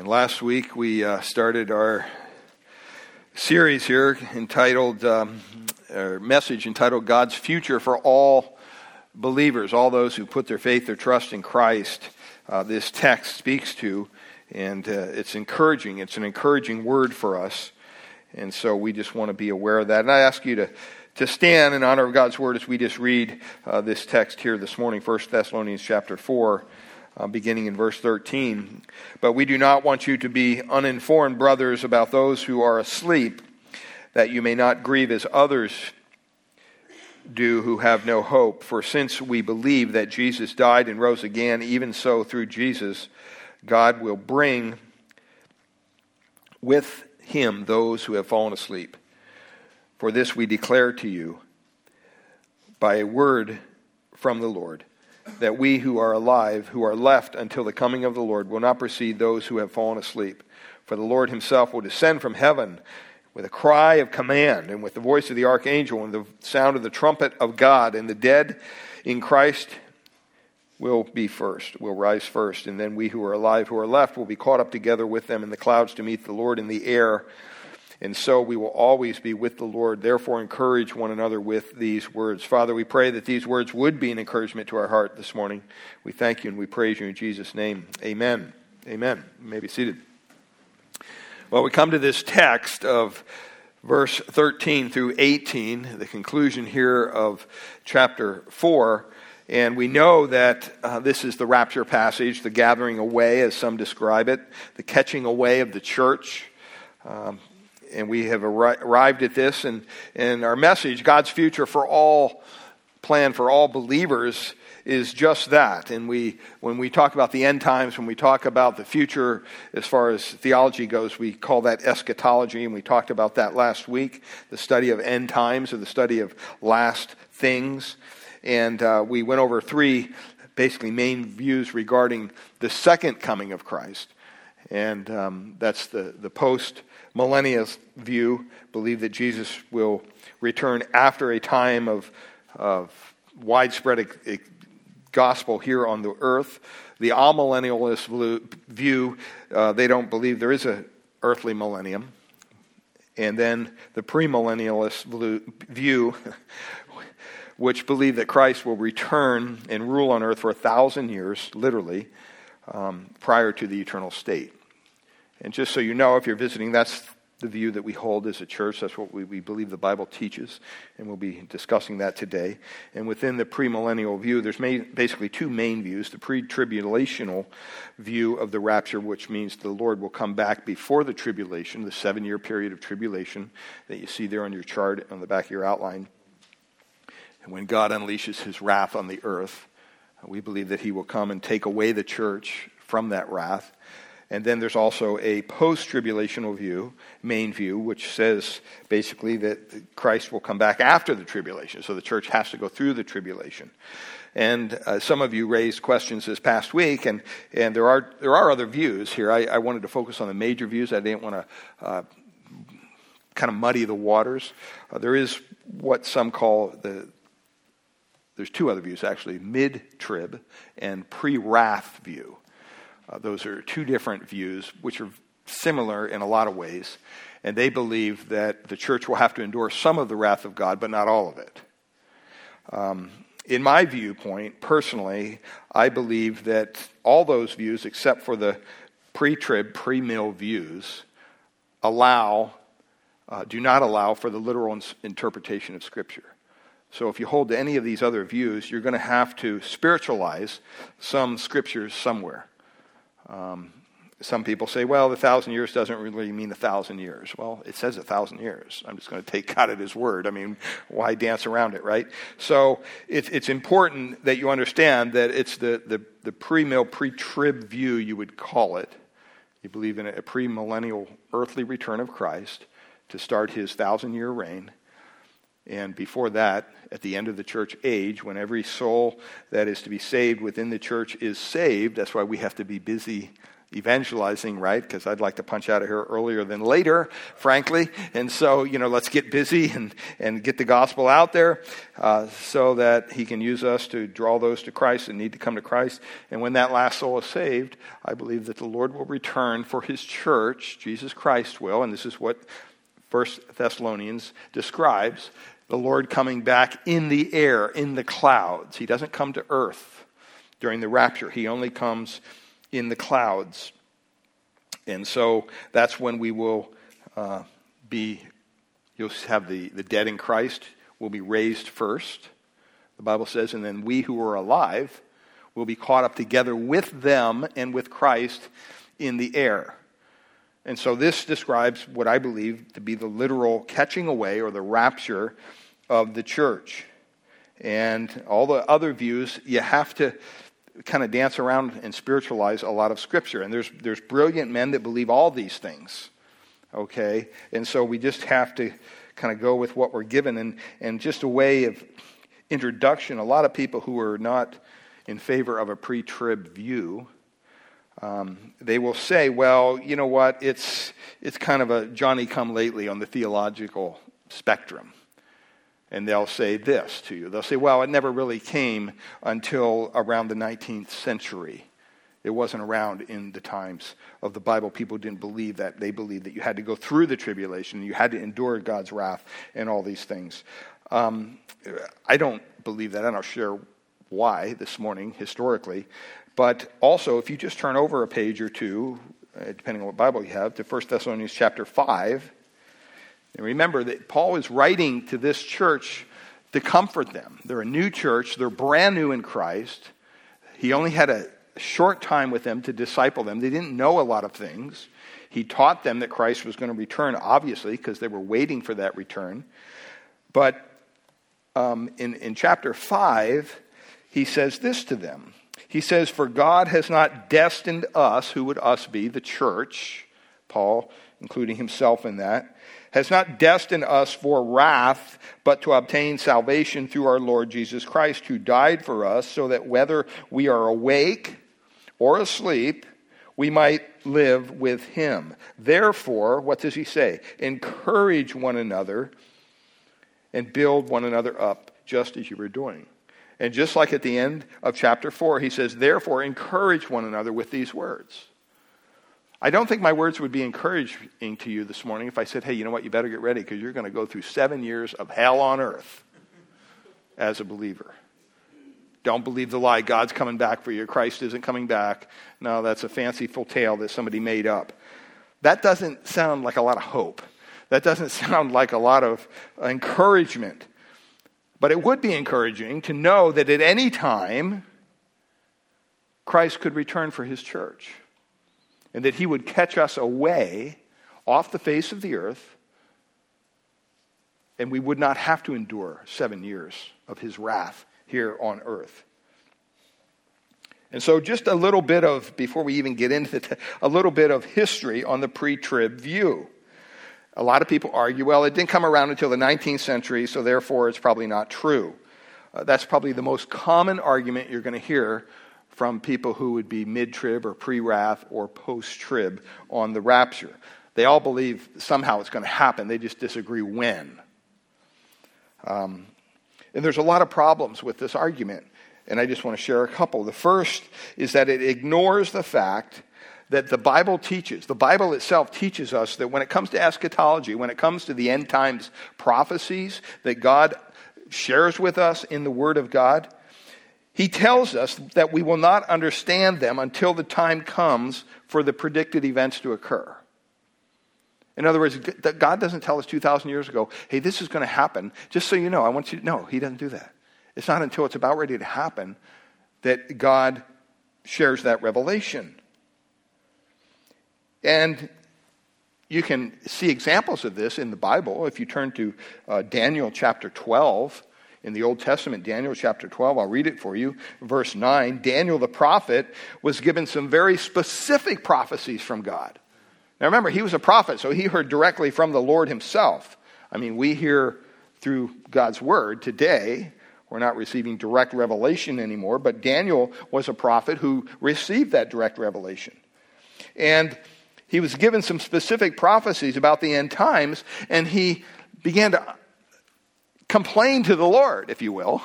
And last week we uh, started our series here entitled, um, our message entitled God's Future for All Believers, all those who put their faith, their trust in Christ. Uh, this text speaks to, and uh, it's encouraging. It's an encouraging word for us. And so we just want to be aware of that. And I ask you to, to stand in honor of God's word as we just read uh, this text here this morning, 1 Thessalonians chapter 4 uh, beginning in verse 13. But we do not want you to be uninformed, brothers, about those who are asleep, that you may not grieve as others do who have no hope. For since we believe that Jesus died and rose again, even so through Jesus, God will bring with him those who have fallen asleep. For this we declare to you by a word from the Lord that we who are alive, who are left until the coming of the Lord, will not precede those who have fallen asleep. For the Lord himself will descend from heaven with a cry of command, and with the voice of the archangel, and the sound of the trumpet of God, and the dead in Christ will be first, will rise first, and then we who are alive, who are left, will be caught up together with them in the clouds to meet the Lord in the air and so we will always be with the Lord. Therefore, encourage one another with these words. Father, we pray that these words would be an encouragement to our heart this morning. We thank you and we praise you in Jesus' name. Amen. Amen. You may be seated. Well, we come to this text of verse 13 through 18, the conclusion here of chapter 4. And we know that uh, this is the rapture passage, the gathering away, as some describe it, the catching away of the church. Um, and we have arrived at this. And, and our message, God's future for all, plan for all believers, is just that. And we, when we talk about the end times, when we talk about the future as far as theology goes, we call that eschatology. And we talked about that last week the study of end times or the study of last things. And uh, we went over three basically main views regarding the second coming of Christ. And um, that's the, the post millennialist view believe that Jesus will return after a time of, of widespread gospel here on the earth. The amillennialist view, uh, they don't believe there is an earthly millennium. And then the premillennialist view, which believe that Christ will return and rule on earth for a thousand years, literally, um, prior to the eternal state. And just so you know, if you're visiting, that's the view that we hold as a church. That's what we, we believe the Bible teaches, and we'll be discussing that today. And within the premillennial view, there's main, basically two main views the pre tribulational view of the rapture, which means the Lord will come back before the tribulation, the seven year period of tribulation that you see there on your chart on the back of your outline. And when God unleashes his wrath on the earth, we believe that he will come and take away the church from that wrath and then there's also a post tribulational view, main view, which says basically that Christ will come back after the tribulation. So the church has to go through the tribulation. And uh, some of you raised questions this past week, and, and there, are, there are other views here. I, I wanted to focus on the major views. I didn't want to uh, kind of muddy the waters. Uh, there is what some call the, there's two other views actually mid trib and pre wrath view. Uh, those are two different views, which are similar in a lot of ways. And they believe that the church will have to endure some of the wrath of God, but not all of it. Um, in my viewpoint, personally, I believe that all those views, except for the pre trib, pre mill views, allow, uh, do not allow for the literal interpretation of Scripture. So if you hold to any of these other views, you're going to have to spiritualize some scriptures somewhere. Um, some people say, well, the thousand years doesn't really mean a thousand years. Well, it says a thousand years. I'm just going to take God at His word. I mean, why dance around it, right? So it's, it's important that you understand that it's the, the, the pre mill, pre trib view, you would call it. You believe in a pre millennial earthly return of Christ to start His thousand year reign. And before that, at the end of the church age, when every soul that is to be saved within the church is saved, that's why we have to be busy evangelizing, right? Because I'd like to punch out of here earlier than later, frankly. And so, you know, let's get busy and, and get the gospel out there uh, so that he can use us to draw those to Christ and need to come to Christ. And when that last soul is saved, I believe that the Lord will return for his church, Jesus Christ will, and this is what First Thessalonians describes the Lord coming back in the air, in the clouds. He doesn't come to earth during the rapture, he only comes in the clouds. And so that's when we will uh, be, you'll have the, the dead in Christ will be raised first, the Bible says, and then we who are alive will be caught up together with them and with Christ in the air. And so this describes what I believe to be the literal catching away or the rapture of the church. And all the other views, you have to kind of dance around and spiritualize a lot of scripture. And there's, there's brilliant men that believe all these things. Okay? And so we just have to kind of go with what we're given. And, and just a way of introduction, a lot of people who are not in favor of a pre trib view. Um, they will say, well, you know what, it's, it's kind of a Johnny come lately on the theological spectrum and they'll say this to you. They'll say, well, it never really came until around the 19th century. It wasn't around in the times of the Bible. People didn't believe that. They believed that you had to go through the tribulation, you had to endure God's wrath, and all these things. Um, I don't believe that. I don't share why this morning, historically. But also, if you just turn over a page or two, uh, depending on what Bible you have, to 1 Thessalonians chapter 5, and remember that Paul is writing to this church to comfort them. They're a new church, they're brand new in Christ. He only had a short time with them to disciple them. They didn't know a lot of things. He taught them that Christ was going to return, obviously, because they were waiting for that return. But um, in, in chapter 5, he says this to them. He says, For God has not destined us, who would us be, the church, Paul including himself in that, has not destined us for wrath, but to obtain salvation through our Lord Jesus Christ, who died for us, so that whether we are awake or asleep, we might live with him. Therefore, what does he say? Encourage one another and build one another up, just as you were doing. And just like at the end of chapter 4, he says, Therefore, encourage one another with these words. I don't think my words would be encouraging to you this morning if I said, hey, you know what, you better get ready because you're going to go through seven years of hell on earth as a believer. Don't believe the lie. God's coming back for you. Christ isn't coming back. No, that's a fanciful tale that somebody made up. That doesn't sound like a lot of hope. That doesn't sound like a lot of encouragement. But it would be encouraging to know that at any time, Christ could return for his church and that he would catch us away off the face of the earth, and we would not have to endure seven years of his wrath here on earth. And so, just a little bit of, before we even get into it, a little bit of history on the pre trib view. A lot of people argue, well, it didn't come around until the 19th century, so therefore it's probably not true. Uh, that's probably the most common argument you're going to hear from people who would be mid trib or pre wrath or post trib on the rapture. They all believe somehow it's going to happen, they just disagree when. Um, and there's a lot of problems with this argument, and I just want to share a couple. The first is that it ignores the fact that the Bible teaches, the Bible itself teaches us that when it comes to eschatology, when it comes to the end times prophecies that God shares with us in the Word of God, he tells us that we will not understand them until the time comes for the predicted events to occur. In other words, God doesn't tell us 2,000 years ago, hey, this is going to happen. Just so you know, I want you to know, He doesn't do that. It's not until it's about ready to happen that God shares that revelation. And you can see examples of this in the Bible. If you turn to uh, Daniel chapter 12, in the Old Testament, Daniel chapter 12. I'll read it for you. Verse 9 Daniel the prophet was given some very specific prophecies from God. Now remember, he was a prophet, so he heard directly from the Lord himself. I mean, we hear through God's word today. We're not receiving direct revelation anymore, but Daniel was a prophet who received that direct revelation. And he was given some specific prophecies about the end times, and he began to complain to the Lord, if you will,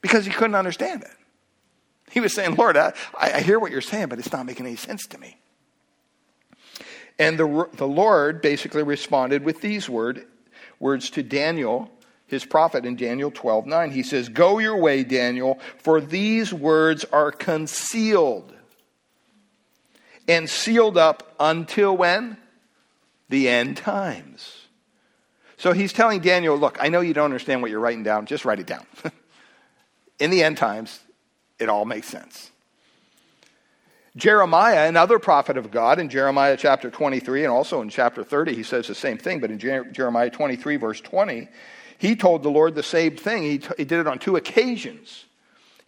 because he couldn't understand it. He was saying, Lord, I, I hear what you're saying, but it's not making any sense to me. And the, the Lord basically responded with these word, words to Daniel, his prophet, in Daniel 12 9. He says, Go your way, Daniel, for these words are concealed and sealed up until when? The end times. So he's telling Daniel, Look, I know you don't understand what you're writing down, just write it down. in the end times, it all makes sense. Jeremiah, another prophet of God, in Jeremiah chapter 23 and also in chapter 30, he says the same thing, but in Jeremiah 23, verse 20, he told the Lord the same thing. He, t- he did it on two occasions.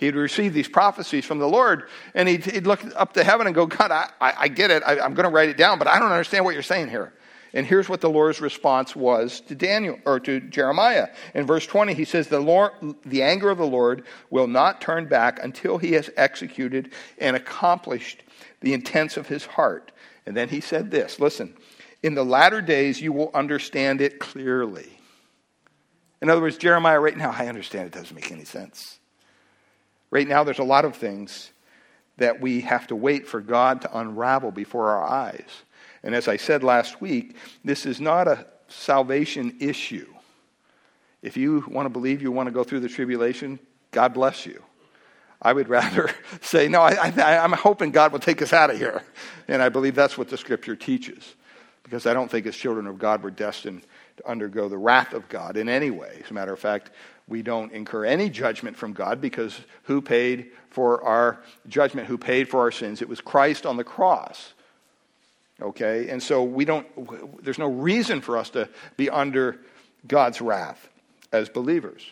He'd receive these prophecies from the Lord, and he'd, he'd look up to heaven and go, God, I, I, I get it. I, I'm going to write it down, but I don't understand what you're saying here. And here's what the Lord's response was to Daniel or to Jeremiah. In verse 20, he says, the, Lord, the anger of the Lord will not turn back until he has executed and accomplished the intents of his heart. And then he said this listen, in the latter days you will understand it clearly. In other words, Jeremiah, right now, I understand it doesn't make any sense. Right now, there's a lot of things that we have to wait for God to unravel before our eyes. And as I said last week, this is not a salvation issue. If you want to believe you want to go through the tribulation, God bless you. I would rather say, no, I, am hoping God will take us out of here. And I believe that's what the scripture teaches. Because I don't think as children of God we're destined to undergo the wrath of God in any way. As a matter of fact, we don't incur any judgment from God because who paid for our judgment? Who paid for our sins? It was Christ on the cross. Okay? And so we don't, there's no reason for us to be under God's wrath as believers.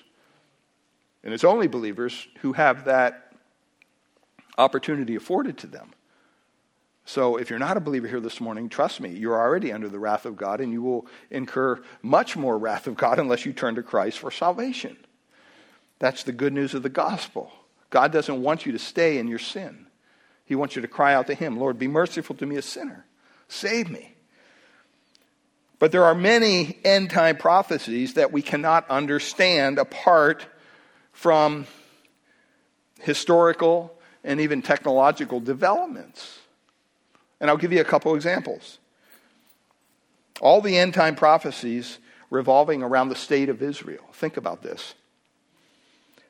And it's only believers who have that opportunity afforded to them. So if you're not a believer here this morning, trust me, you're already under the wrath of God, and you will incur much more wrath of God unless you turn to Christ for salvation. That's the good news of the gospel. God doesn't want you to stay in your sin. He wants you to cry out to Him, Lord, be merciful to me, a sinner. Save me. But there are many end time prophecies that we cannot understand apart from historical and even technological developments. And I'll give you a couple examples. All the end time prophecies revolving around the state of Israel. Think about this.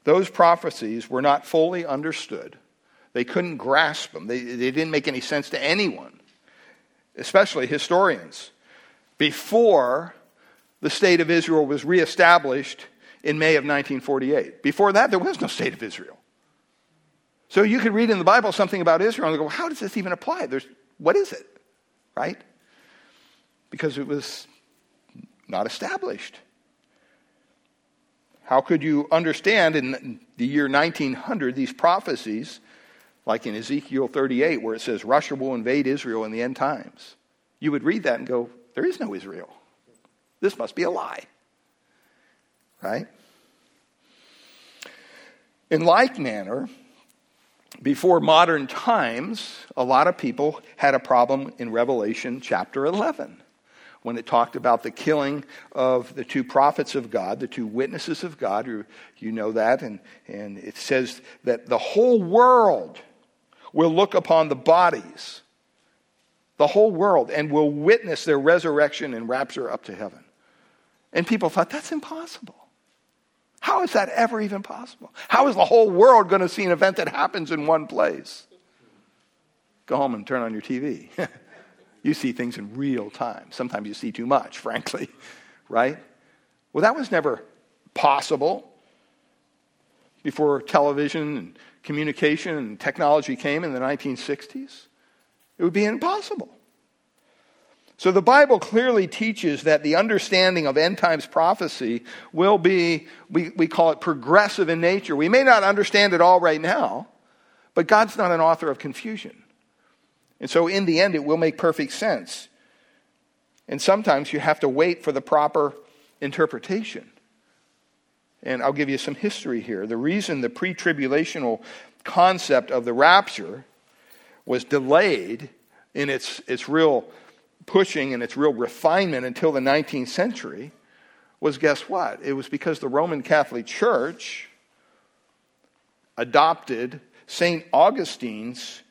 Those prophecies were not fully understood. They couldn't grasp them. They, they didn't make any sense to anyone especially historians, before the state of Israel was reestablished in May of 1948. Before that, there was no state of Israel. So you could read in the Bible something about Israel and go, how does this even apply? There's, what is it? Right? Because it was not established. How could you understand in the year 1900 these prophecies like in Ezekiel 38, where it says Russia will invade Israel in the end times. You would read that and go, There is no Israel. This must be a lie. Right? In like manner, before modern times, a lot of people had a problem in Revelation chapter 11 when it talked about the killing of the two prophets of God, the two witnesses of God. You know that. And, and it says that the whole world will look upon the bodies, the whole world, and will witness their resurrection and rapture up to heaven. And people thought, that's impossible. How is that ever even possible? How is the whole world going to see an event that happens in one place? Go home and turn on your TV. you see things in real time. Sometimes you see too much, frankly, right? Well, that was never possible before television and communication and technology came in the 1960s, it would be impossible. So the Bible clearly teaches that the understanding of end times prophecy will be, we, we call it progressive in nature. We may not understand it all right now, but God's not an author of confusion. And so in the end, it will make perfect sense. And sometimes you have to wait for the proper interpretation. And I'll give you some history here. The reason the pre tribulational concept of the rapture was delayed in its, its real pushing and its real refinement until the 19th century was guess what? It was because the Roman Catholic Church adopted St. Augustine's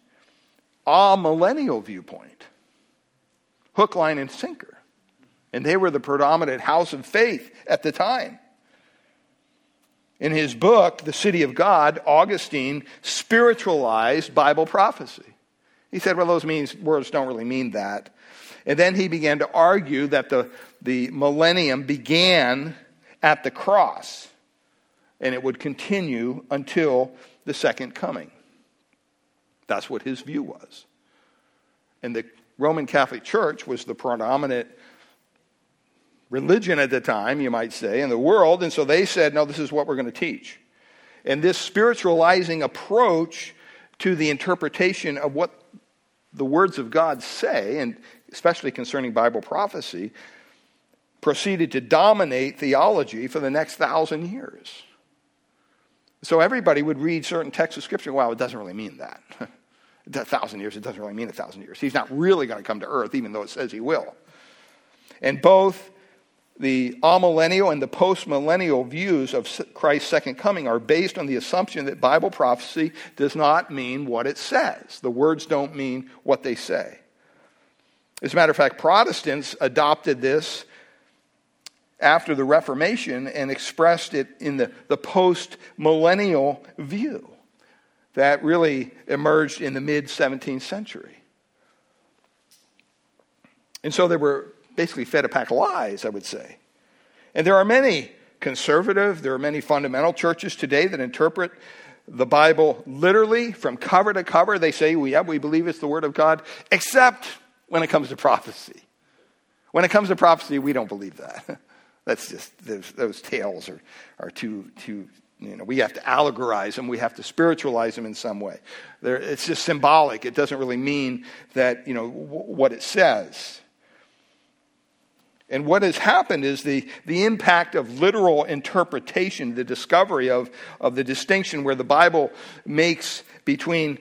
amillennial viewpoint hook, line, and sinker. And they were the predominant house of faith at the time. In his book, The City of God, Augustine spiritualized Bible prophecy. He said, well, those means, words don't really mean that. And then he began to argue that the, the millennium began at the cross and it would continue until the second coming. That's what his view was. And the Roman Catholic Church was the predominant religion at the time, you might say, in the world. And so they said, no, this is what we're going to teach. And this spiritualizing approach to the interpretation of what the words of God say, and especially concerning Bible prophecy, proceeded to dominate theology for the next thousand years. So everybody would read certain texts of Scripture. Well, it doesn't really mean that. a thousand years, it doesn't really mean a thousand years. He's not really going to come to earth, even though it says he will. And both the amillennial and the postmillennial views of Christ's second coming are based on the assumption that Bible prophecy does not mean what it says. The words don't mean what they say. As a matter of fact, Protestants adopted this after the Reformation and expressed it in the, the post millennial view that really emerged in the mid 17th century. And so they were basically fed a pack of lies, I would say. And there are many conservative, there are many fundamental churches today that interpret the Bible literally from cover to cover. They say, well, yeah, we believe it's the Word of God, except when it comes to prophecy. When it comes to prophecy, we don't believe that. That's just, those, those tales are, are too, too, you know, we have to allegorize them, we have to spiritualize them in some way. They're, it's just symbolic. It doesn't really mean that, you know, w- what it says. And what has happened is the, the impact of literal interpretation, the discovery of, of the distinction where the Bible makes between,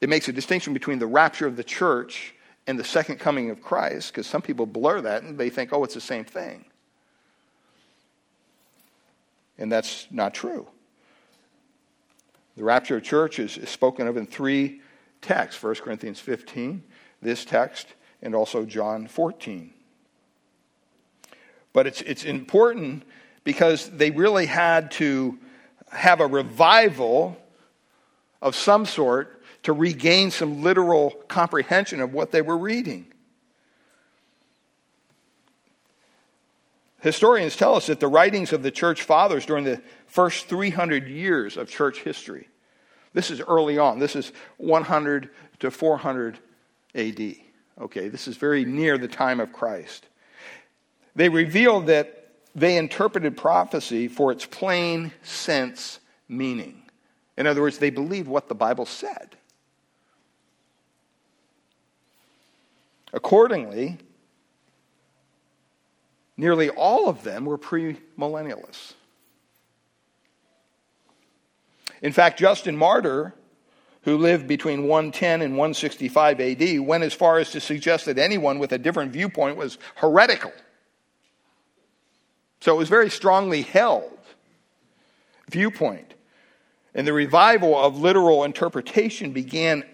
it makes a distinction between the rapture of the church and the second coming of Christ, because some people blur that and they think, oh, it's the same thing. And that's not true. The rapture of church is, is spoken of in three texts 1 Corinthians 15, this text, and also John 14. But it's, it's important because they really had to have a revival of some sort to regain some literal comprehension of what they were reading. Historians tell us that the writings of the church fathers during the first 300 years of church history, this is early on, this is 100 to 400 AD. Okay, this is very near the time of Christ. They revealed that they interpreted prophecy for its plain sense meaning. In other words, they believed what the Bible said. Accordingly, nearly all of them were premillennialists. In fact, Justin Martyr, who lived between 110 and 165 AD, went as far as to suggest that anyone with a different viewpoint was heretical. So it was very strongly held viewpoint. And the revival of literal interpretation began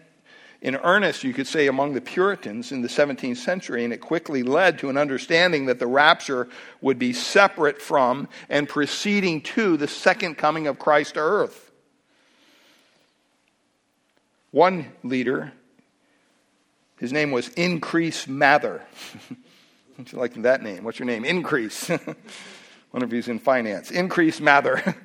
in earnest, you could say, among the Puritans in the 17th century, and it quickly led to an understanding that the rapture would be separate from and preceding to the second coming of Christ to earth. One leader, his name was Increase Mather. Don't you like that name? What's your name? Increase. One of you's in finance. Increase Mather.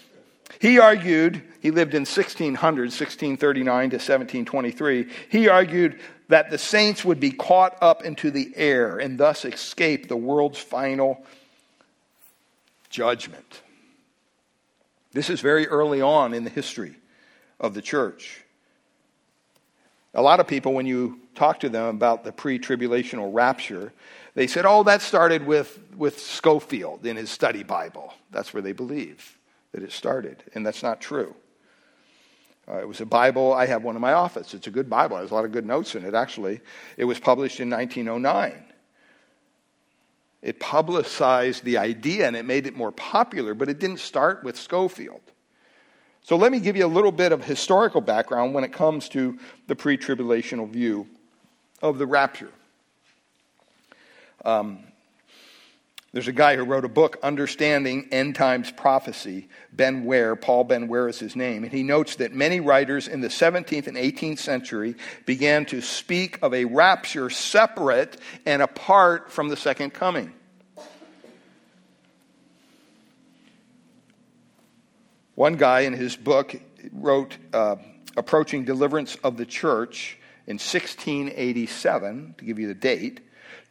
he argued, he lived in 1600, 1639 to 1723. He argued that the saints would be caught up into the air and thus escape the world's final judgment. This is very early on in the history of the church. A lot of people, when you talk to them about the pre tribulational rapture, they said, oh, that started with, with Scofield in his study Bible. That's where they believe that it started, and that's not true. Uh, it was a Bible. I have one in my office. It's a good Bible. It has a lot of good notes in it, actually. It was published in 1909. It publicized the idea and it made it more popular, but it didn't start with Scofield. So let me give you a little bit of historical background when it comes to the pre tribulational view of the rapture. Um, there's a guy who wrote a book, Understanding End Times Prophecy, Benware. Paul Benware is his name. And he notes that many writers in the 17th and 18th century began to speak of a rapture separate and apart from the second coming. One guy in his book wrote uh, Approaching Deliverance of the Church in 1687, to give you the date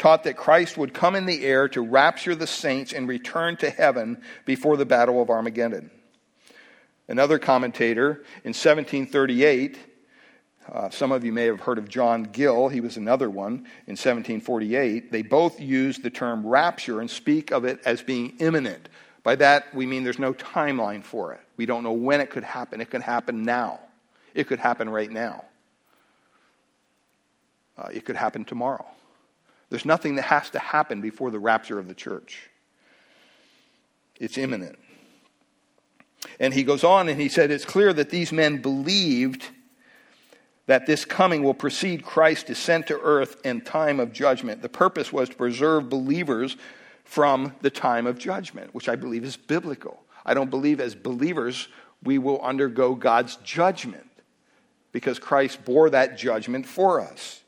taught that Christ would come in the air to rapture the saints and return to heaven before the Battle of Armageddon. Another commentator in 1738, uh, some of you may have heard of John Gill, he was another one in 1748. They both use the term rapture and speak of it as being imminent. By that, we mean there's no timeline for it. We don't know when it could happen. It could happen now, it could happen right now, uh, it could happen tomorrow. There's nothing that has to happen before the rapture of the church. It's imminent. And he goes on and he said, It's clear that these men believed that this coming will precede Christ's descent to earth and time of judgment. The purpose was to preserve believers from the time of judgment, which I believe is biblical. I don't believe as believers we will undergo God's judgment because Christ bore that judgment for us.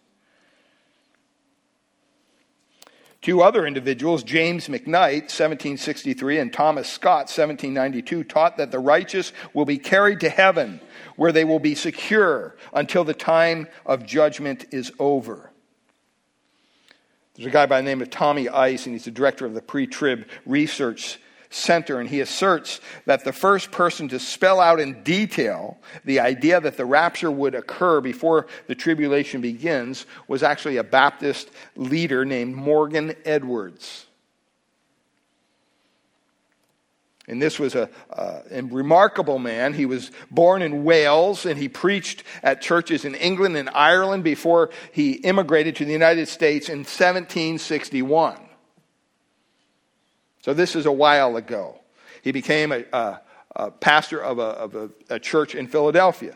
Two other individuals, James Macknight, 1763, and Thomas Scott, 1792, taught that the righteous will be carried to heaven, where they will be secure until the time of judgment is over. There's a guy by the name of Tommy Ice, and he's the director of the pre trib research center, and he asserts that the first person to spell out in detail the idea that the rapture would occur before the tribulation begins was actually a Baptist leader named Morgan Edwards. And this was a, a, remarkable man. He was born in Wales and he preached at churches in England and Ireland before he immigrated to the United States in 1761. So this is a while ago. He became a, a, a pastor of, a, of a, church in Philadelphia.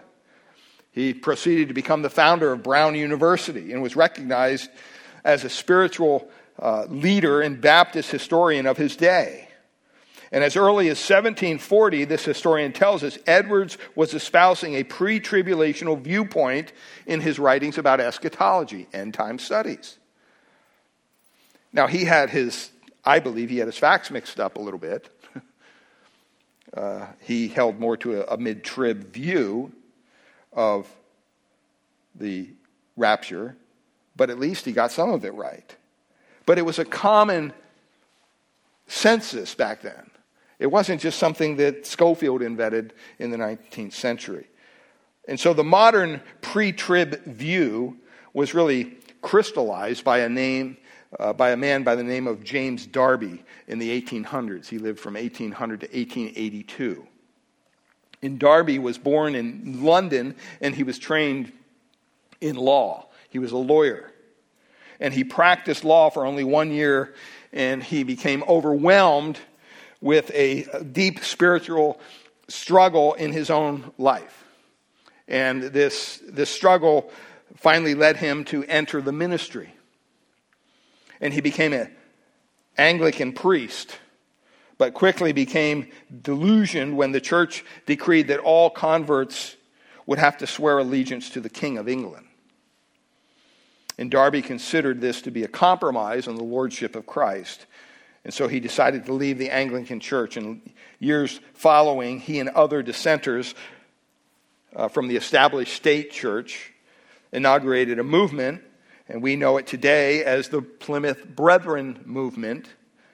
He proceeded to become the founder of Brown University and was recognized as a spiritual uh, leader and Baptist historian of his day. And as early as 1740, this historian tells us, Edwards was espousing a pre tribulational viewpoint in his writings about eschatology, end time studies. Now, he had his I believe he had his facts mixed up a little bit. uh, he held more to a, a mid trib view of the rapture, but at least he got some of it right. But it was a common census back then. It wasn't just something that Scofield invented in the 19th century. And so the modern pre trib view was really crystallized by a name uh, by a man by the name of James Darby in the 1800s. He lived from 1800 to 1882. And Darby was born in London and he was trained in law. He was a lawyer. And he practiced law for only one year and he became overwhelmed with a deep spiritual struggle in his own life. And this, this struggle finally led him to enter the ministry and he became an Anglican priest, but quickly became delusioned when the church decreed that all converts would have to swear allegiance to the King of England. And Darby considered this to be a compromise on the lordship of Christ. And so he decided to leave the Anglican church. And years following, he and other dissenters uh, from the established state church inaugurated a movement and we know it today as the Plymouth Brethren movement.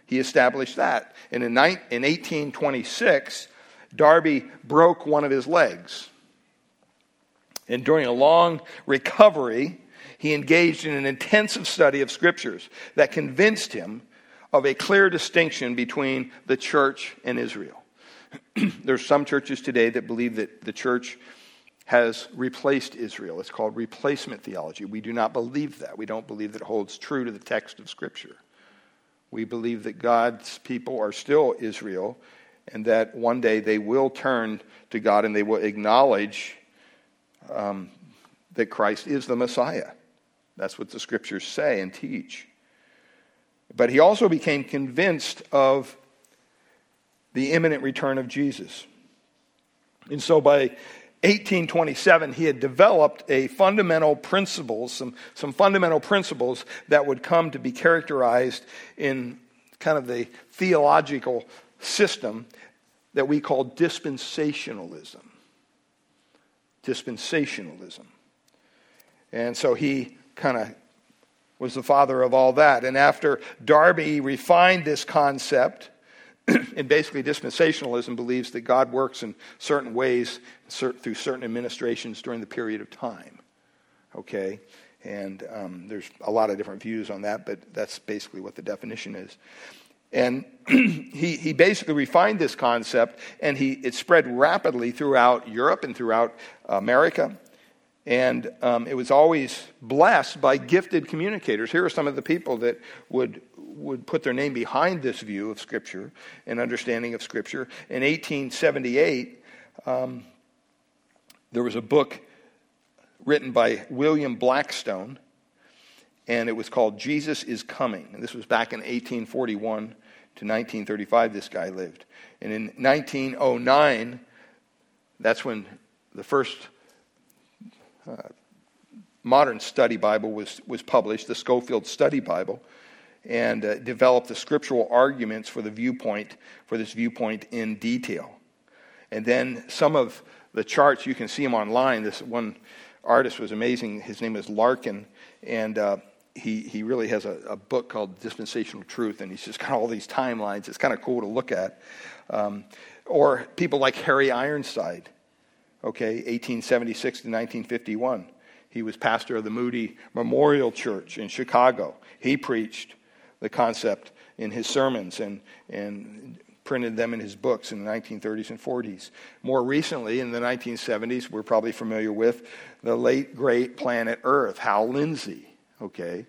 He established that. And in 1826, Darby broke one of his legs. And during a long recovery, he engaged in an intensive study of scriptures that convinced him of a clear distinction between the church and Israel. There's some churches today that believe that the church has replaced Israel. It's called replacement theology. We do not believe that. We don't believe that it holds true to the text of Scripture. We believe that God's people are still Israel and that one day they will turn to God and they will acknowledge um, that Christ is the Messiah. That's what the Scriptures say and teach. But he also became convinced of the imminent return of Jesus. And so by 1827, he had developed a fundamental principles, some, some fundamental principles that would come to be characterized in kind of the theological system that we call dispensationalism. Dispensationalism. And so he kind of was the father of all that. And after Darby refined this concept, and basically dispensationalism believes that God works in certain ways through certain administrations during the period of time. Okay? And um, there's a lot of different views on that, but that's basically what the definition is. And he, he basically refined this concept, and he, it spread rapidly throughout Europe and throughout America. And um, it was always blessed by gifted communicators. Here are some of the people that would, would put their name behind this view of Scripture and understanding of Scripture. In 1878, um, there was a book written by William Blackstone, and it was called Jesus is Coming. And this was back in 1841 to 1935, this guy lived. And in 1909, that's when the first uh, modern study Bible was, was published, the Scofield Study Bible, and uh, developed the scriptural arguments for the viewpoint, for this viewpoint in detail. And then some of the charts, you can see them online. This one artist was amazing. His name is Larkin, and uh, he, he really has a, a, book called Dispensational Truth, and he's just got all these timelines. It's kind of cool to look at. Um, or people like Harry Ironside okay, 1876 to 1951. He was pastor of the Moody Memorial Church in Chicago. He preached the concept in his sermons and, and printed them in his books in the 1930s and 40s. More recently, in the 1970s, we're probably familiar with the late great planet Earth, Hal Lindsey, okay?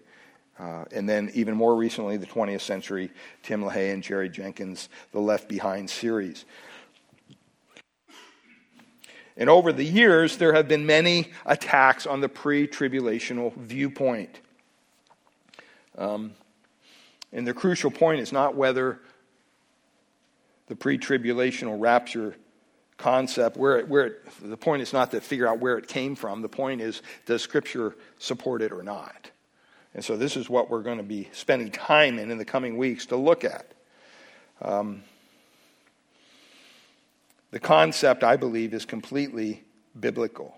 Uh, and then even more recently, the 20th century, Tim LaHaye and Jerry Jenkins, the Left Behind series. And over the years, there have been many attacks on the pre tribulational viewpoint. Um, and the crucial point is not whether the pre tribulational rapture concept, where, it, where it, the point is not to figure out where it came from. The point is, does Scripture support it or not? And so this is what we're going to be spending time in in the coming weeks to look at. Um, the concept, I believe, is completely biblical.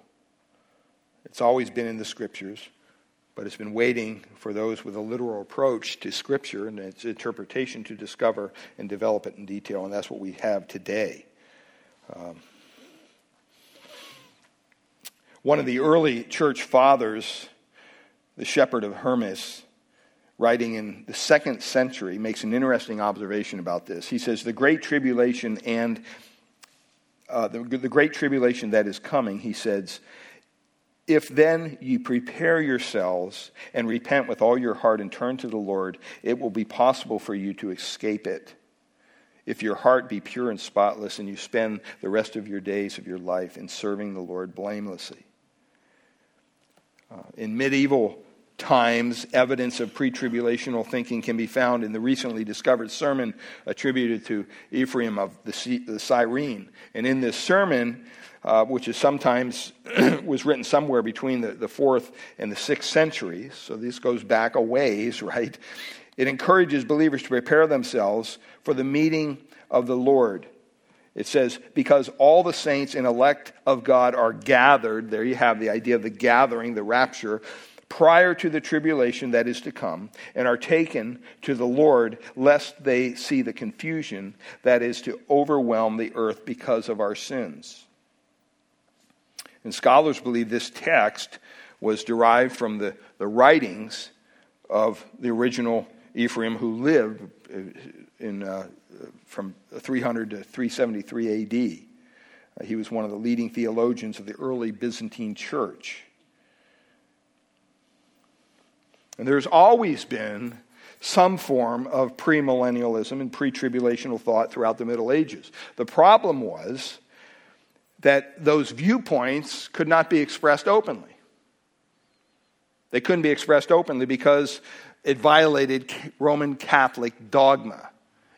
It's always been in the scriptures, but it's been waiting for those with a literal approach to scripture and its interpretation to discover and develop it in detail, and that's what we have today. Um, one of the early church fathers, the shepherd of Hermas, writing in the second century, makes an interesting observation about this. He says, The great tribulation and uh, the, the great tribulation that is coming, he says, if then you prepare yourselves and repent with all your heart and turn to the Lord, it will be possible for you to escape it. If your heart be pure and spotless, and you spend the rest of your days of your life in serving the Lord blamelessly. Uh, in medieval times, evidence of pre tribulational thinking can be found in the recently discovered sermon attributed to Ephraim of the, the Cyrene. And in this sermon, uh, which is sometimes was written somewhere between the, the fourth and the sixth centuries, so this goes back a ways, right? It encourages believers to prepare themselves for the meeting of the Lord. It says, because all the saints and elect of God are gathered, there you have the idea of the gathering, the rapture, prior to the tribulation that is to come and are taken to the Lord, lest they see the confusion that is to overwhelm the earth because of our sins. And scholars believe this text was derived from the, the writings of the original Ephraim who lived in, uh, from 300 to 373 AD. Uh, he was one of the leading theologians of the early Byzantine church. And there's always been some form of premillennialism and pre tribulational thought throughout the Middle Ages. The problem was that those viewpoints could not be expressed openly. They couldn't be expressed openly because it violated Roman Catholic dogma.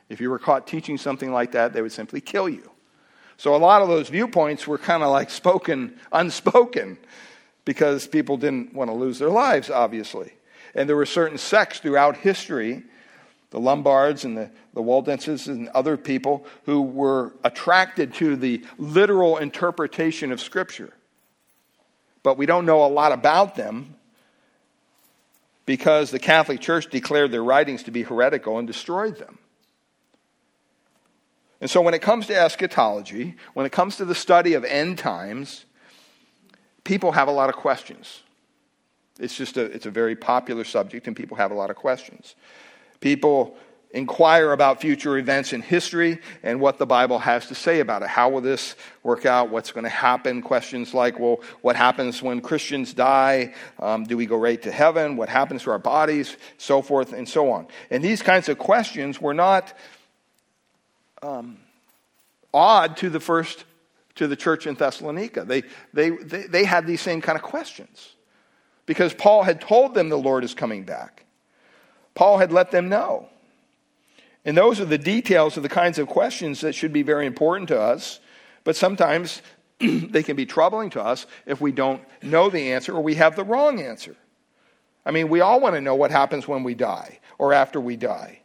If you were caught teaching something like that, they would simply kill you. So a lot of those viewpoints were kind of like spoken, unspoken, because people didn't want to lose their lives, obviously. And there were certain sects throughout history, the Lombards and the, the Waldenses and other people, who were attracted to the literal interpretation of Scripture. But we don't know a lot about them because the Catholic Church declared their writings to be heretical and destroyed them. And so, when it comes to eschatology, when it comes to the study of end times, people have a lot of questions. It's just a, it's a very popular subject, and people have a lot of questions. People inquire about future events in history and what the Bible has to say about it. How will this work out? What's going to happen? Questions like, well, what happens when Christians die? Um, do we go right to heaven? What happens to our bodies? So forth and so on. And these kinds of questions were not um, odd to the first to the church in Thessalonica. They, they, they, they had these same kind of questions because Paul had told them the Lord is coming back. Paul had let them know. And those are the details of the kinds of questions that should be very important to us, but sometimes they can be troubling to us if we don't know the answer or we have the wrong answer. I mean, we all want to know what happens when we die or after we die.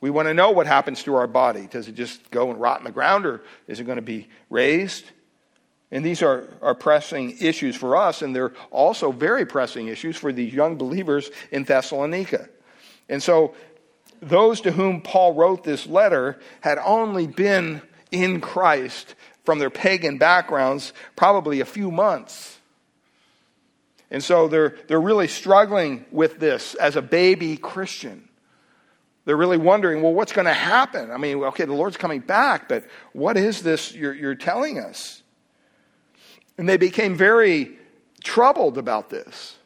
We want to know what happens to our body. Does it just go and rot in the ground, or is it going to be raised? And these are, are pressing issues for us, and they're also very pressing issues for these young believers in Thessalonica. And so, those to whom Paul wrote this letter had only been in Christ from their pagan backgrounds probably a few months. And so they're, they're really struggling with this as a baby Christian. They're really wondering, well, what's going to happen? I mean, okay, the Lord's coming back, but what is this you're, you're telling us? And they became very troubled about this.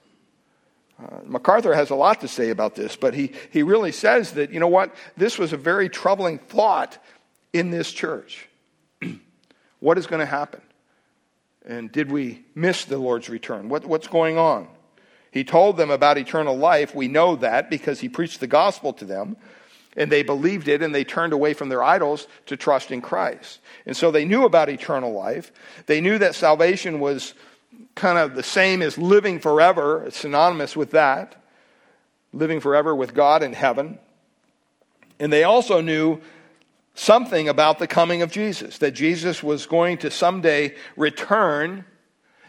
Uh, MacArthur has a lot to say about this, but he, he really says that, you know what, this was a very troubling thought in this church. what is going to happen? And did we miss the Lord's return? What, what's going on? He told them about eternal life. We know that because he preached the gospel to them and they believed it and they turned away from their idols to trust in Christ. And so they knew about eternal life. They knew that salvation was kind of the same as living forever, it's synonymous with that, living forever with God in heaven. And they also knew something about the coming of Jesus, that Jesus was going to someday return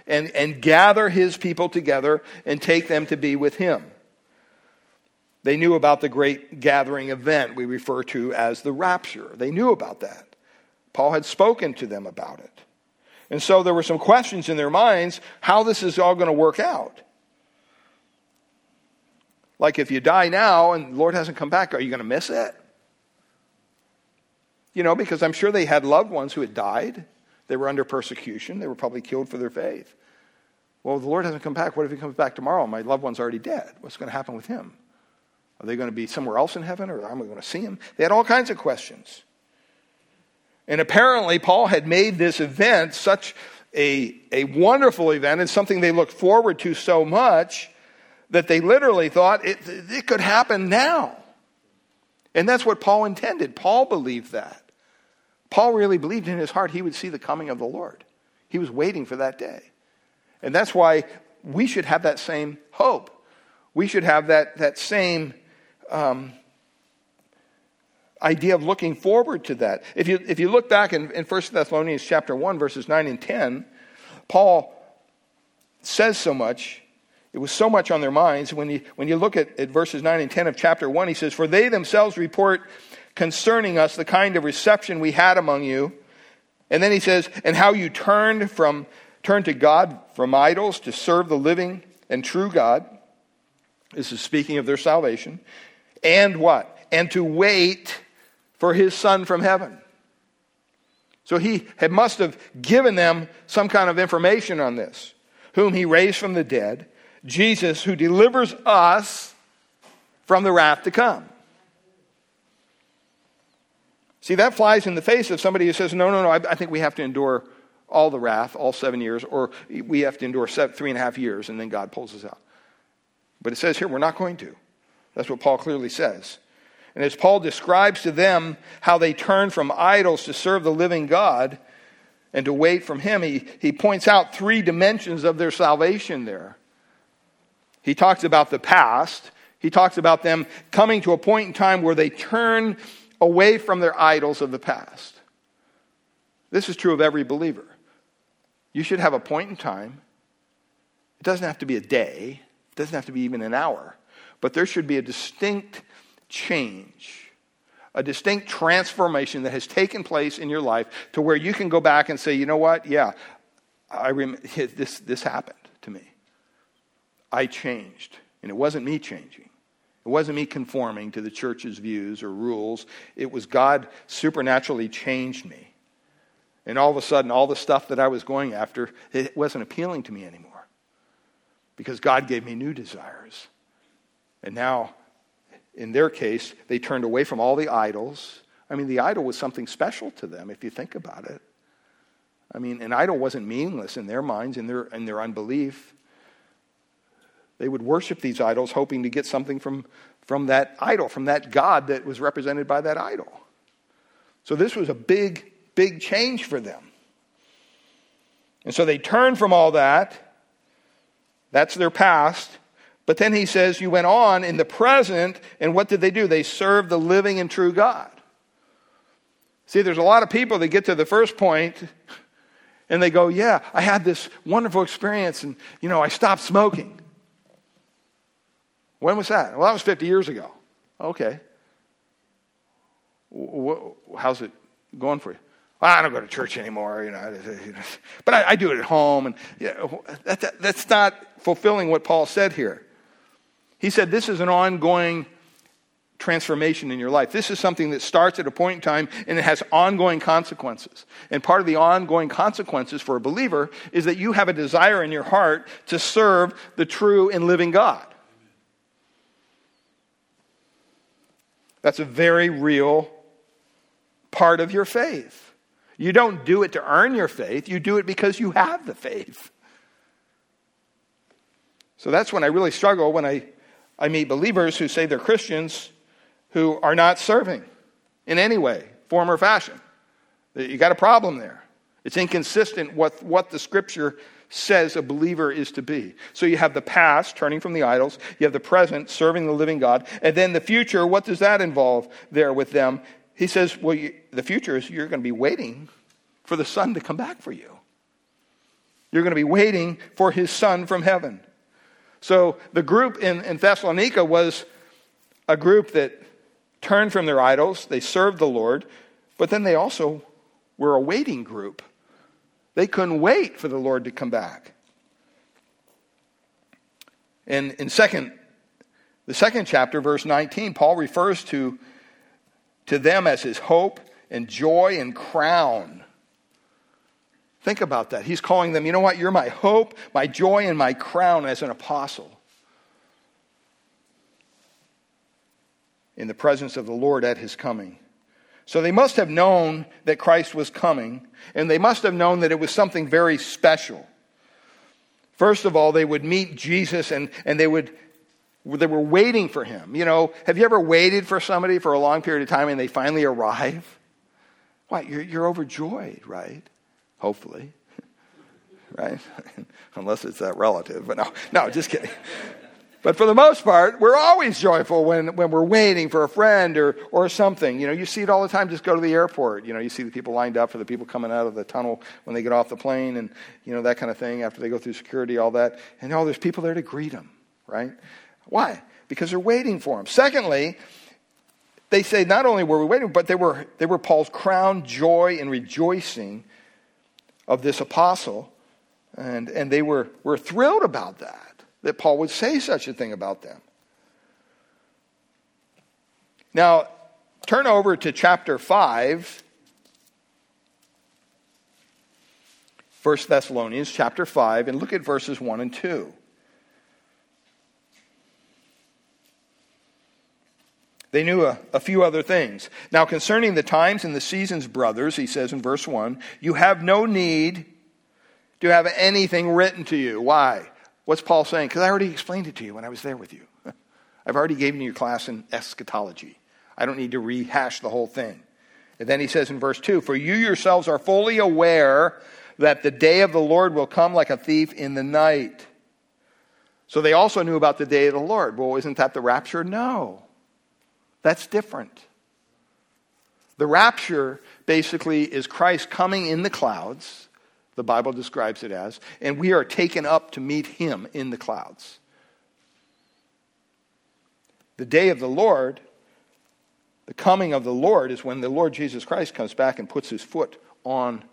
and, and gather his people together and take them to be with him. They knew about the great gathering event we refer to as the rapture. They knew about that. Paul had spoken to them about it. And so there were some questions in their minds how this is all going to work out. Like if you die now and the Lord hasn't come back, are you going to miss it? You know, because I'm sure they had loved ones who had died. They were under persecution. They were probably killed for their faith. Well, the Lord hasn't come back. What if he comes back tomorrow? My loved one's already dead. What's going to happen with him? Are they going to be somewhere else in heaven or am I going to see him? They had all kinds of questions. And apparently, Paul had made this event such a, a wonderful event and something they looked forward to so much that they literally thought it, it could happen now. And that's what Paul intended. Paul believed that. Paul really believed in his heart he would see the coming of the Lord. He was waiting for that day. And that's why we should have that same hope. We should have that, that same um, idea of looking forward to that. If you, if you look back in, in 1 Thessalonians chapter 1, verses 9 and 10, Paul says so much. It was so much on their minds. When you, when you look at, at verses 9 and 10 of chapter 1, he says, For they themselves report concerning us the kind of reception we had among you. And then he says, And how you turned from turned to God from idols to serve the living and true God. This is speaking of their salvation. And what? And to wait for his son from heaven. So he had, must have given them some kind of information on this. Whom he raised from the dead, Jesus, who delivers us from the wrath to come. See, that flies in the face of somebody who says, no, no, no, I, I think we have to endure all the wrath, all seven years, or we have to endure seven, three and a half years, and then God pulls us out. But it says here, we're not going to. That's what Paul clearly says. And as Paul describes to them how they turn from idols to serve the living God and to wait from Him, he, he points out three dimensions of their salvation there. He talks about the past, he talks about them coming to a point in time where they turn away from their idols of the past. This is true of every believer. You should have a point in time. It doesn't have to be a day, it doesn't have to be even an hour, but there should be a distinct change, a distinct transformation that has taken place in your life to where you can go back and say, you know what? Yeah, I rem- this, this happened to me. I changed. And it wasn't me changing. It wasn't me conforming to the church's views or rules. It was God supernaturally changed me. And all of a sudden, all the stuff that I was going after, it wasn't appealing to me anymore. Because God gave me new desires. And now, in their case, they turned away from all the idols. I mean, the idol was something special to them, if you think about it. I mean, an idol wasn't meaningless in their minds, in their, in their unbelief. They would worship these idols, hoping to get something from, from that idol, from that God that was represented by that idol. So this was a big, big change for them. And so they turned from all that. That's their past. But then he says, You went on in the present, and what did they do? They served the living and true God. See, there's a lot of people that get to the first point and they go, Yeah, I had this wonderful experience, and, you know, I stopped smoking. When was that? Well, that was 50 years ago. Okay. How's it going for you? Well, I don't go to church anymore, you know, but I, I do it at home, and you know, that, that, that's not fulfilling what Paul said here. He said this is an ongoing transformation in your life. This is something that starts at a point in time and it has ongoing consequences. And part of the ongoing consequences for a believer is that you have a desire in your heart to serve the true and living God. That's a very real part of your faith. You don't do it to earn your faith, you do it because you have the faith. So that's when I really struggle when I, I meet believers who say they're Christians who are not serving in any way, form, or fashion. You got a problem there. It's inconsistent with what the scripture says a believer is to be. So you have the past, turning from the idols, you have the present, serving the living God, and then the future, what does that involve there with them? He says, well, you, the future is you're going to be waiting for the Son to come back for you. You're going to be waiting for his Son from heaven. So the group in, in Thessalonica was a group that turned from their idols, they served the Lord, but then they also were a waiting group they couldn't wait for the Lord to come back. And in second, the second chapter, verse 19, Paul refers to, to them as his hope and joy and crown. Think about that. He's calling them, you know what? You're my hope, my joy, and my crown as an apostle. In the presence of the Lord at his coming. So they must have known that Christ was coming, and they must have known that it was something very special. First of all, they would meet Jesus and, and they would they were waiting for him. You know, have you ever waited for somebody for a long period of time and they finally arrive? Why, you're, you're overjoyed, right? Hopefully. right? Unless it's that relative. But no, no, just kidding. But for the most part, we're always joyful when, when we're waiting for a friend or, or something. You know, you see it all the time. Just go to the airport. You know, you see the people lined up for the people coming out of the tunnel when they get off the plane and, you know, that kind of thing after they go through security, all that. And, oh, there's people there to greet them, right? Why? Because they're waiting for them. Secondly, they say not only were we waiting, but they were, they were Paul's crown joy and rejoicing of this apostle. And, and they were, were thrilled about that that Paul would say such a thing about them. Now, turn over to chapter 5. 1 Thessalonians chapter 5 and look at verses 1 and 2. They knew a, a, few other things. Now, concerning the times and the seasons, brothers, he says in verse 1, you have no need to have anything written to you. Why? What's Paul saying? Because I already explained it to you when I was there with you. I've already given you a class in eschatology. I don't need to rehash the whole thing. And then he says in verse 2 For you yourselves are fully aware that the day of the Lord will come like a thief in the night. So they also knew about the day of the Lord. Well, isn't that the rapture? No. That's different. The rapture basically is Christ coming in the clouds, the Bible describes it as, and we are taken up to meet him in the clouds. The day of the Lord, the coming of the Lord, is when the Lord Jesus Christ comes back and puts his foot on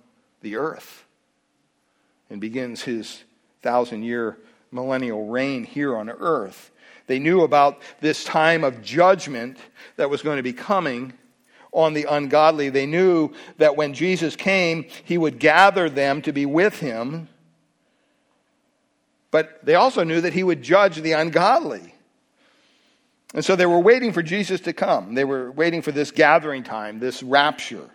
the earth and begins his thousand year millennial reign here on earth. They knew about this time of judgment that was going to be coming on the ungodly. They knew that when Jesus came, he would gather them to be with him. But they also knew that he would judge the ungodly. And so they were waiting for Jesus to come. They were waiting for this gathering time, this rapture.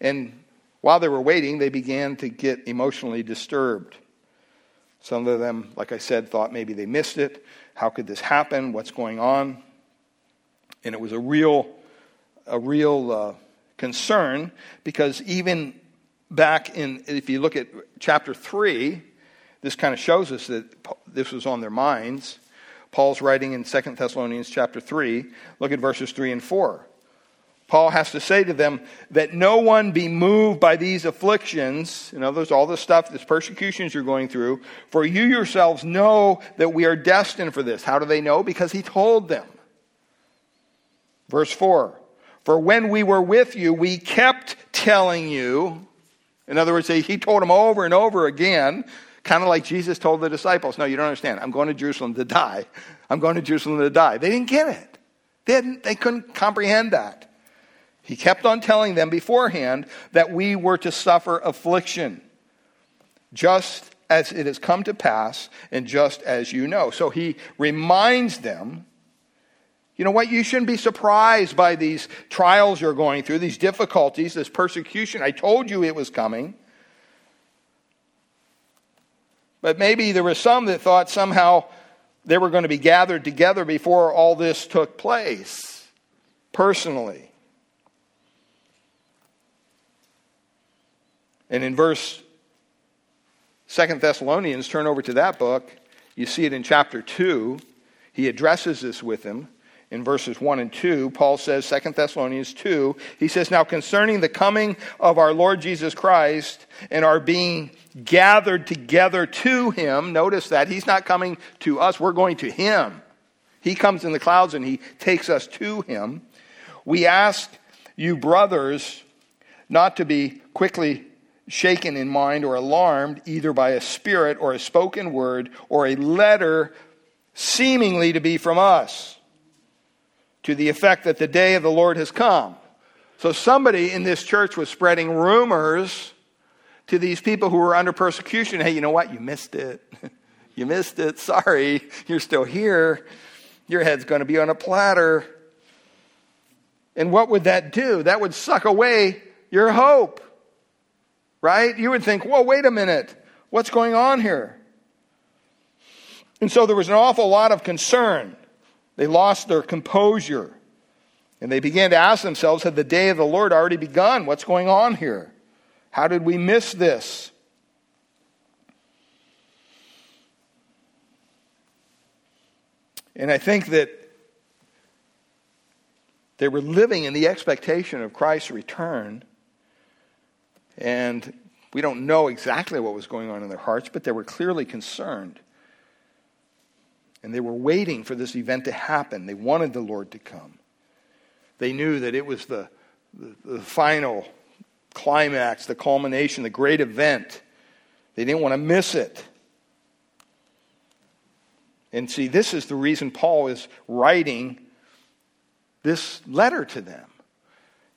And while they were waiting, they began to get emotionally disturbed. Some of them, like I said, thought maybe they missed it. How could this happen? What's going on? And it was a real, a real uh, concern because even back in, if you look at chapter 3, this kind of shows us that this was on their minds. Paul's writing in 2 Thessalonians chapter 3. Look at verses 3 and 4. Paul has to say to them that no one be moved by these afflictions, in other words, all the stuff, these persecutions you're going through, for you yourselves know that we are destined for this. How do they know? Because he told them. Verse 4 For when we were with you, we kept telling you, in other words, he told them over and over again, kind of like Jesus told the disciples, No, you don't understand. I'm going to Jerusalem to die. I'm going to Jerusalem to die. They didn't get it, they, they couldn't comprehend that. He kept on telling them beforehand that we were to suffer affliction, just as it has come to pass, and just as you know. So he reminds them you know what? You shouldn't be surprised by these trials you're going through, these difficulties, this persecution. I told you it was coming. But maybe there were some that thought somehow they were going to be gathered together before all this took place, personally. And in verse Second Thessalonians, turn over to that book. You see it in chapter 2. He addresses this with them in verses 1 and 2. Paul says, Second Thessalonians 2, he says, Now concerning the coming of our Lord Jesus Christ and our being gathered together to him, notice that he's not coming to us, we're going to him. He comes in the clouds and he takes us to him. We ask you, brothers, not to be quickly shaken in mind or alarmed either by a spirit or a spoken word or a letter seemingly to be from us to the effect that the day of the Lord has come. So somebody in this church was spreading rumors to these people who were under persecution. Hey, you know what? You missed it. you missed it. Sorry. You're still here. Your head's going to be on a platter. And what would that do? That would suck away your hope right? You would think, whoa, wait a minute. What's going on here? And so there was an awful lot of concern. They lost their composure. And they began to ask themselves, had the day of the Lord already begun? What's going on here? How did we miss this? And I think that they were living in the expectation of Christ's return and we don't know exactly what was going on in their hearts, but they were clearly concerned. And they were waiting for this event to happen. They wanted the Lord to come. They knew that it was the, the, the final climax, the culmination, the great event. They didn't want to miss it. And see, this is the reason Paul is writing this letter to them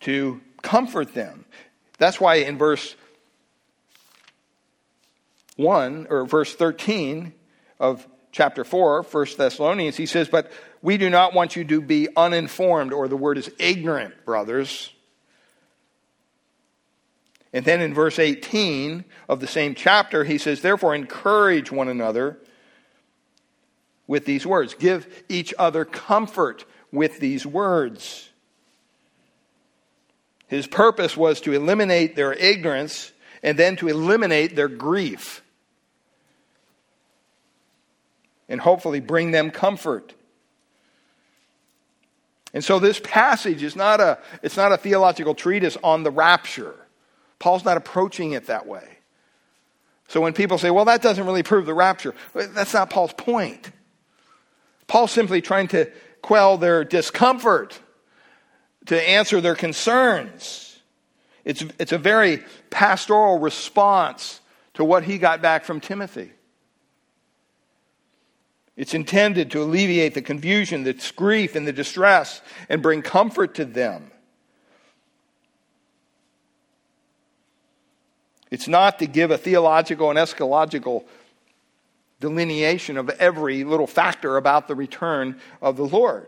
to comfort them. That's why in verse 1 or verse 13 of chapter 4, 1 Thessalonians, he says, But we do not want you to be uninformed, or the word is ignorant, brothers. And then in verse 18 of the same chapter, he says, Therefore, encourage one another with these words. Give each other comfort with these words. His purpose was to eliminate their ignorance and then to eliminate their grief. And hopefully bring them comfort. And so this passage is not a, it's not a theological treatise on the rapture. Paul's not approaching it that way. So when people say, well, that doesn't really prove the rapture, that's not Paul's point. Paul's simply trying to quell their discomfort, to answer their concerns. It's, it's a very pastoral response to what he got back from Timothy. It's intended to alleviate the confusion, the grief, and the distress and bring comfort to them. It's not to give a theological and eschatological delineation of every little factor about the return of the Lord.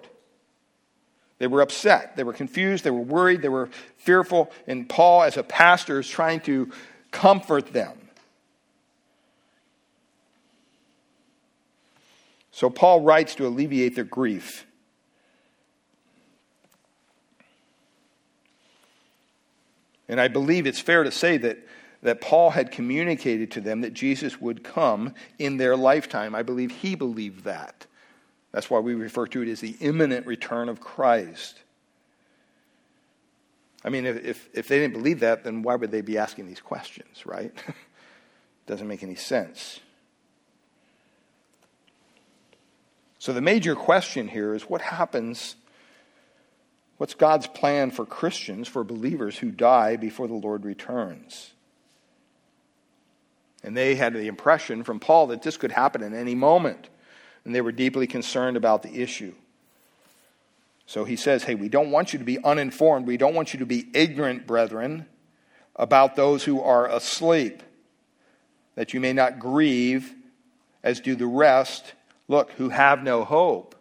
They were upset, they were confused, they were worried, they were fearful, and Paul, as a pastor, is trying to comfort them. So Paul writes to alleviate their grief. And I believe it's fair to say that that Paul had communicated to them that Jesus would come in their lifetime. I believe he believed that. That's why we refer to it as the imminent return of Christ. I mean, if, if they didn't believe that, then why would they be asking these questions, right? Doesn't make any sense. So the major question here is what happens? What's God's plan for Christians, for believers who die before the Lord returns? And they had the impression from Paul that this could happen at any moment. And they were deeply concerned about the issue. So he says, Hey, we don't want you to be uninformed. We don't want you to be ignorant, brethren, about those who are asleep, that you may not grieve as do the rest, look, who have no hope.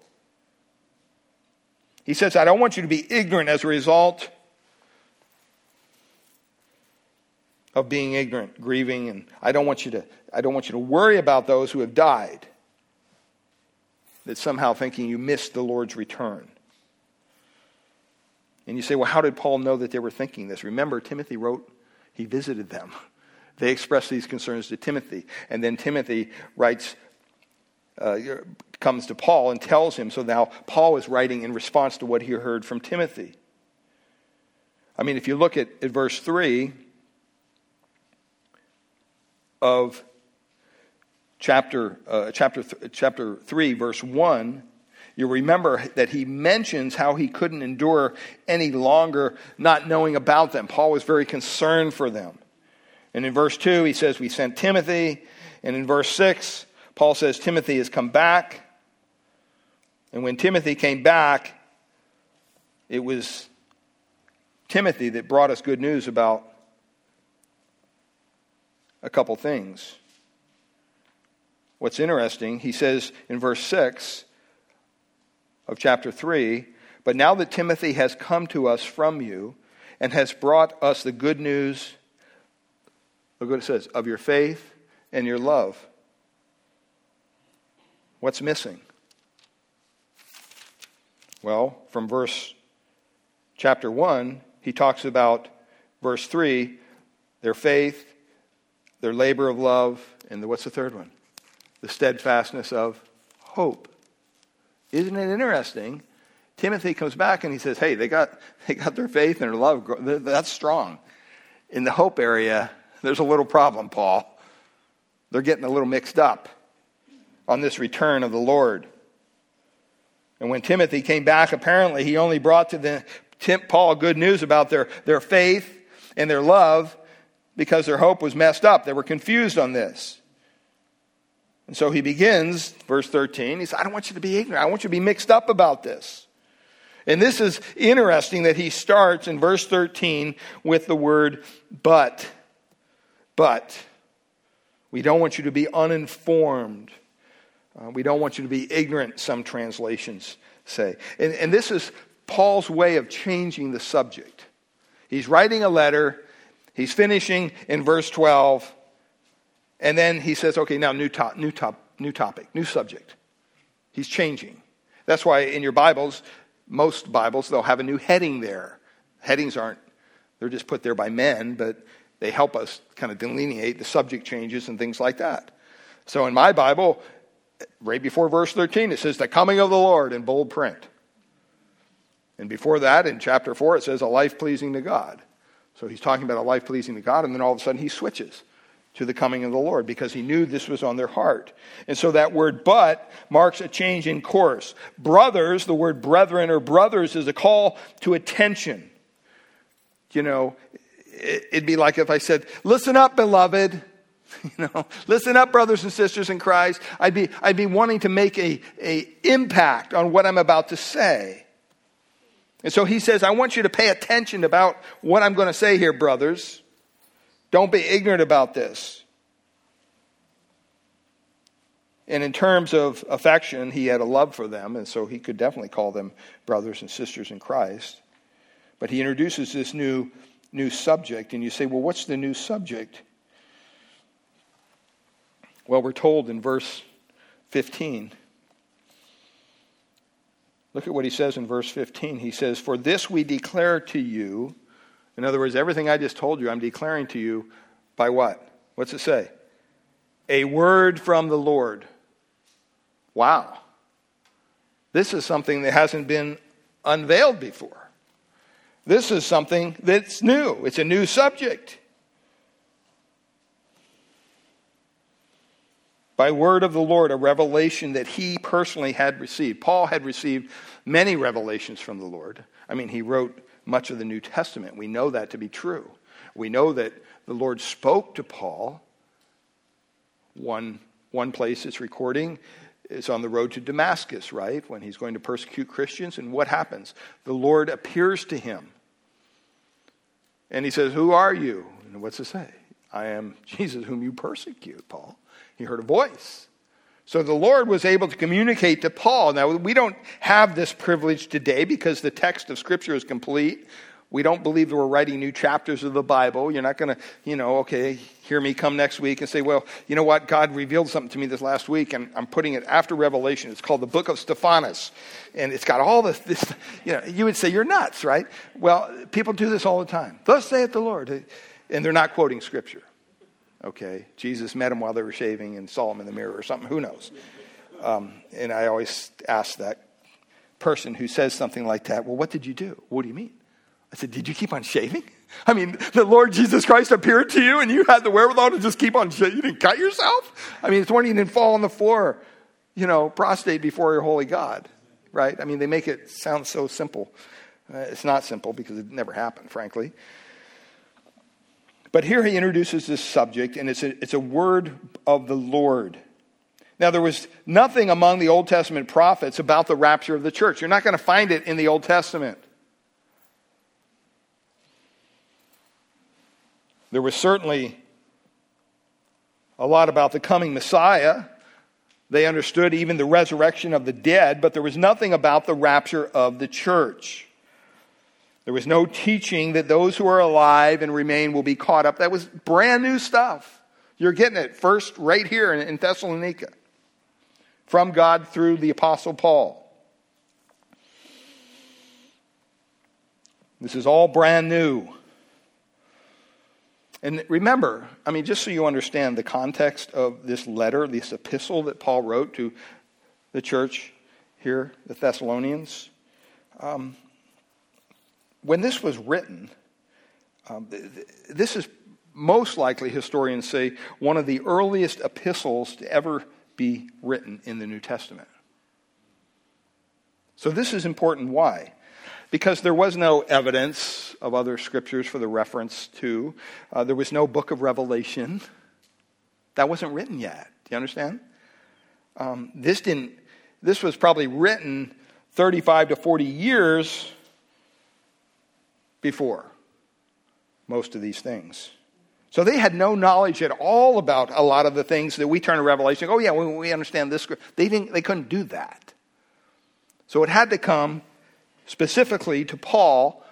He says, I don't want you to be ignorant as a result of being ignorant, grieving, and I don't want you to, I don't want you to worry about those who have died. That somehow thinking you missed the Lord's return. And you say, well, how did Paul know that they were thinking this? Remember, Timothy wrote, he visited them. They expressed these concerns to Timothy. And then Timothy writes, uh, comes to Paul and tells him. So now Paul is writing in response to what he heard from Timothy. I mean, if you look at, at verse 3, of chapter, uh, chapter, th- chapter 3, verse 1, you remember that he mentions how he couldn't endure any longer not knowing about them. Paul was very concerned for them. And in verse 2, he says, We sent Timothy. And in verse 6, Paul says, Timothy has come back. And when Timothy came back, it was Timothy that brought us good news about a couple things. What's interesting, he says in verse 6 of chapter 3 But now that Timothy has come to us from you and has brought us the good news, look what it says, of your faith and your love. What's missing? Well, from verse chapter 1, he talks about verse 3 their faith their labor of love, and the, what's the third one? The steadfastness of hope. Isn't it interesting? Timothy comes back and he says, Hey, they got, they got their faith and their love. That's strong. In the hope area, there's a little problem, Paul. They're getting a little mixed up on this return of the Lord. And when Timothy came back, apparently he only brought to the, Paul good news about their, their faith and their love, because their hope was messed up. They were confused on this. And so he begins, verse 13, he says, I don't want you to be ignorant. I want you to be mixed up about this. And this is interesting that he starts in verse 13 with the word but. But. We don't want you to be uninformed. Uh, we don't want you to be ignorant, some translations say. And, and this is Paul's way of changing the subject. He's writing a letter, he's finishing in verse 12, and then he says, okay, now new, top, new, top, new topic, new subject. He's changing. That's why in your Bibles, most Bibles, they'll have a new heading there. Headings aren't, they're just put there by men, but they help us kind of delineate the subject changes and things like that. So in my Bible, right before verse 13, it says the coming of the Lord in bold print. And before that, in chapter 4, it says a life pleasing to God. So he's talking about a life pleasing to God, and then all of a sudden he switches to the coming of the Lord because he knew this was on their heart. And so that word but marks a change in course. Brothers, the word brethren or brothers is a call to attention. You know, it'd be like if I said, listen up, beloved. You know, listen up, brothers and sisters in Christ. I'd be, I'd be wanting to make a, a impact on what I'm about to say. And so he says, I want you to pay attention about what I'm going to say here, brothers. Don't be ignorant about this. And in terms of affection, he had a love for them, and so he could definitely call them brothers and sisters in Christ. But he introduces this new new subject. And you say, well, what's the new subject? Well, we're told in verse 15. Look at what he says in verse 15. He says, For this we declare to you. In other words, everything I just told you, I'm declaring to you by what? What's it say? A word from the Lord. Wow. This is something that hasn't been unveiled before. This is something that's new, it's a new subject. By word of the Lord, a revelation that he personally had received. Paul had received many revelations from the Lord. I mean, he wrote much of the New Testament. We know that to be true. We know that the Lord spoke to Paul. One, one place it's recording is on the road to Damascus, right? When he's going to persecute Christians. And what happens? The Lord appears to him. And he says, Who are you? And what's it say? I am Jesus whom you persecute, Paul. He heard a voice. So the Lord was able to communicate to Paul. Now, we don't have this privilege today because the text of Scripture is complete. We don't believe that we're writing new chapters of the Bible. You're not going to, you know, okay, hear me come next week and say, well, you know what? God revealed something to me this last week, and I'm putting it after Revelation. It's called the Book of Stephanus. And it's got all this, this, you know, you would say, you're nuts, right? Well, people do this all the time. Thus saith the Lord. And they're not quoting Scripture. Okay? Jesus met them while they were shaving and saw them in the mirror or something. Who knows? Um, and I always ask that person who says something like that, well, what did you do? What do you mean? I said, Did you keep on shaving? I mean, the Lord Jesus Christ appeared to you and you had the wherewithal to just keep on shaving. You didn't cut yourself? I mean, it's when you didn't fall on the floor, you know, prostrate before your holy God, right? I mean, they make it sound so simple. Uh, it's not simple because it never happened, frankly. But here he introduces this subject, and it's a, it's a word of the Lord. Now, there was nothing among the Old Testament prophets about the rapture of the church. You're not going to find it in the Old Testament. There was certainly a lot about the coming Messiah. They understood even the resurrection of the dead, but there was nothing about the rapture of the church. There was no teaching that those who are alive and remain will be caught up. That was brand new stuff. You're getting it first right here in Thessalonica from God through the Apostle Paul. This is all brand new. And remember, I mean, just so you understand the context of this letter, this epistle that Paul wrote to the church here, the Thessalonians, um, when this was written, um, this is most likely, historians say, one of the earliest epistles to ever be written in the New Testament. So this is important. Why? because there was no evidence of other scriptures for the reference to. Uh, there was no book of Revelation. That wasn't written yet. Do you understand? Um, this didn't. This was probably written 35 to 40 years before most of these things. So they had no knowledge at all about a lot of the things that we turn to Revelation. Oh yeah, we, we understand this. They didn't. They couldn't do that. So it had to come specifically to Paul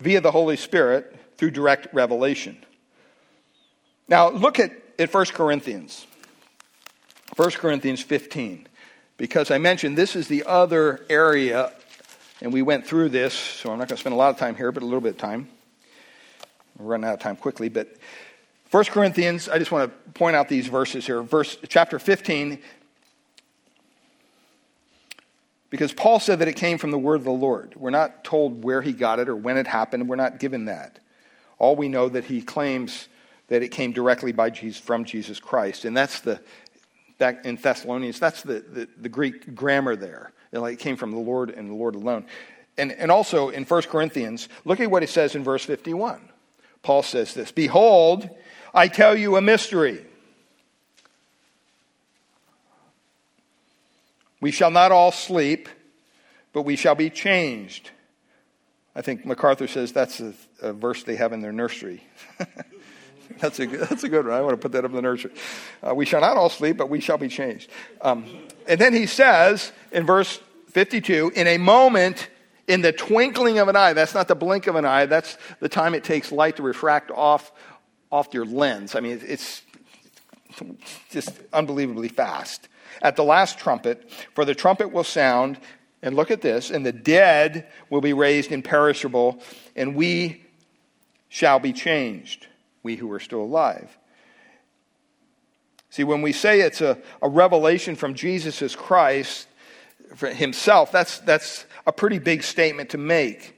via the Holy Spirit through direct revelation. Now look at, at 1 Corinthians. 1 Corinthians 15. Because I mentioned this is the other area, and we went through this, so I'm not going to spend a lot of time here, but a little bit of time. We're running out of time quickly, but 1 Corinthians, I just want to point out these verses here. Verse chapter 15, because Paul said that it came from the word of the Lord. We're not told where he got it or when it happened. We're not given that. All we know that he claims that it came directly by Jesus, from Jesus Christ. And that's the, back in Thessalonians, that's the, the, the Greek grammar there. It came from the Lord and the Lord alone. And, and also in 1 Corinthians, look at what it says in verse 51. Paul says this Behold, I tell you a mystery. We shall not all sleep, but we shall be changed. I think MacArthur says that's a, a verse they have in their nursery. that's, a, that's a good one. I want to put that up in the nursery. Uh, we shall not all sleep, but we shall be changed. Um, and then he says in verse 52 In a moment, in the twinkling of an eye, that's not the blink of an eye, that's the time it takes light to refract off, off your lens. I mean, it's just unbelievably fast. At the last trumpet, for the trumpet will sound, and look at this, and the dead will be raised imperishable, and we shall be changed, we who are still alive. See, when we say it's a, a revelation from Jesus Christ himself, that's, that's a pretty big statement to make.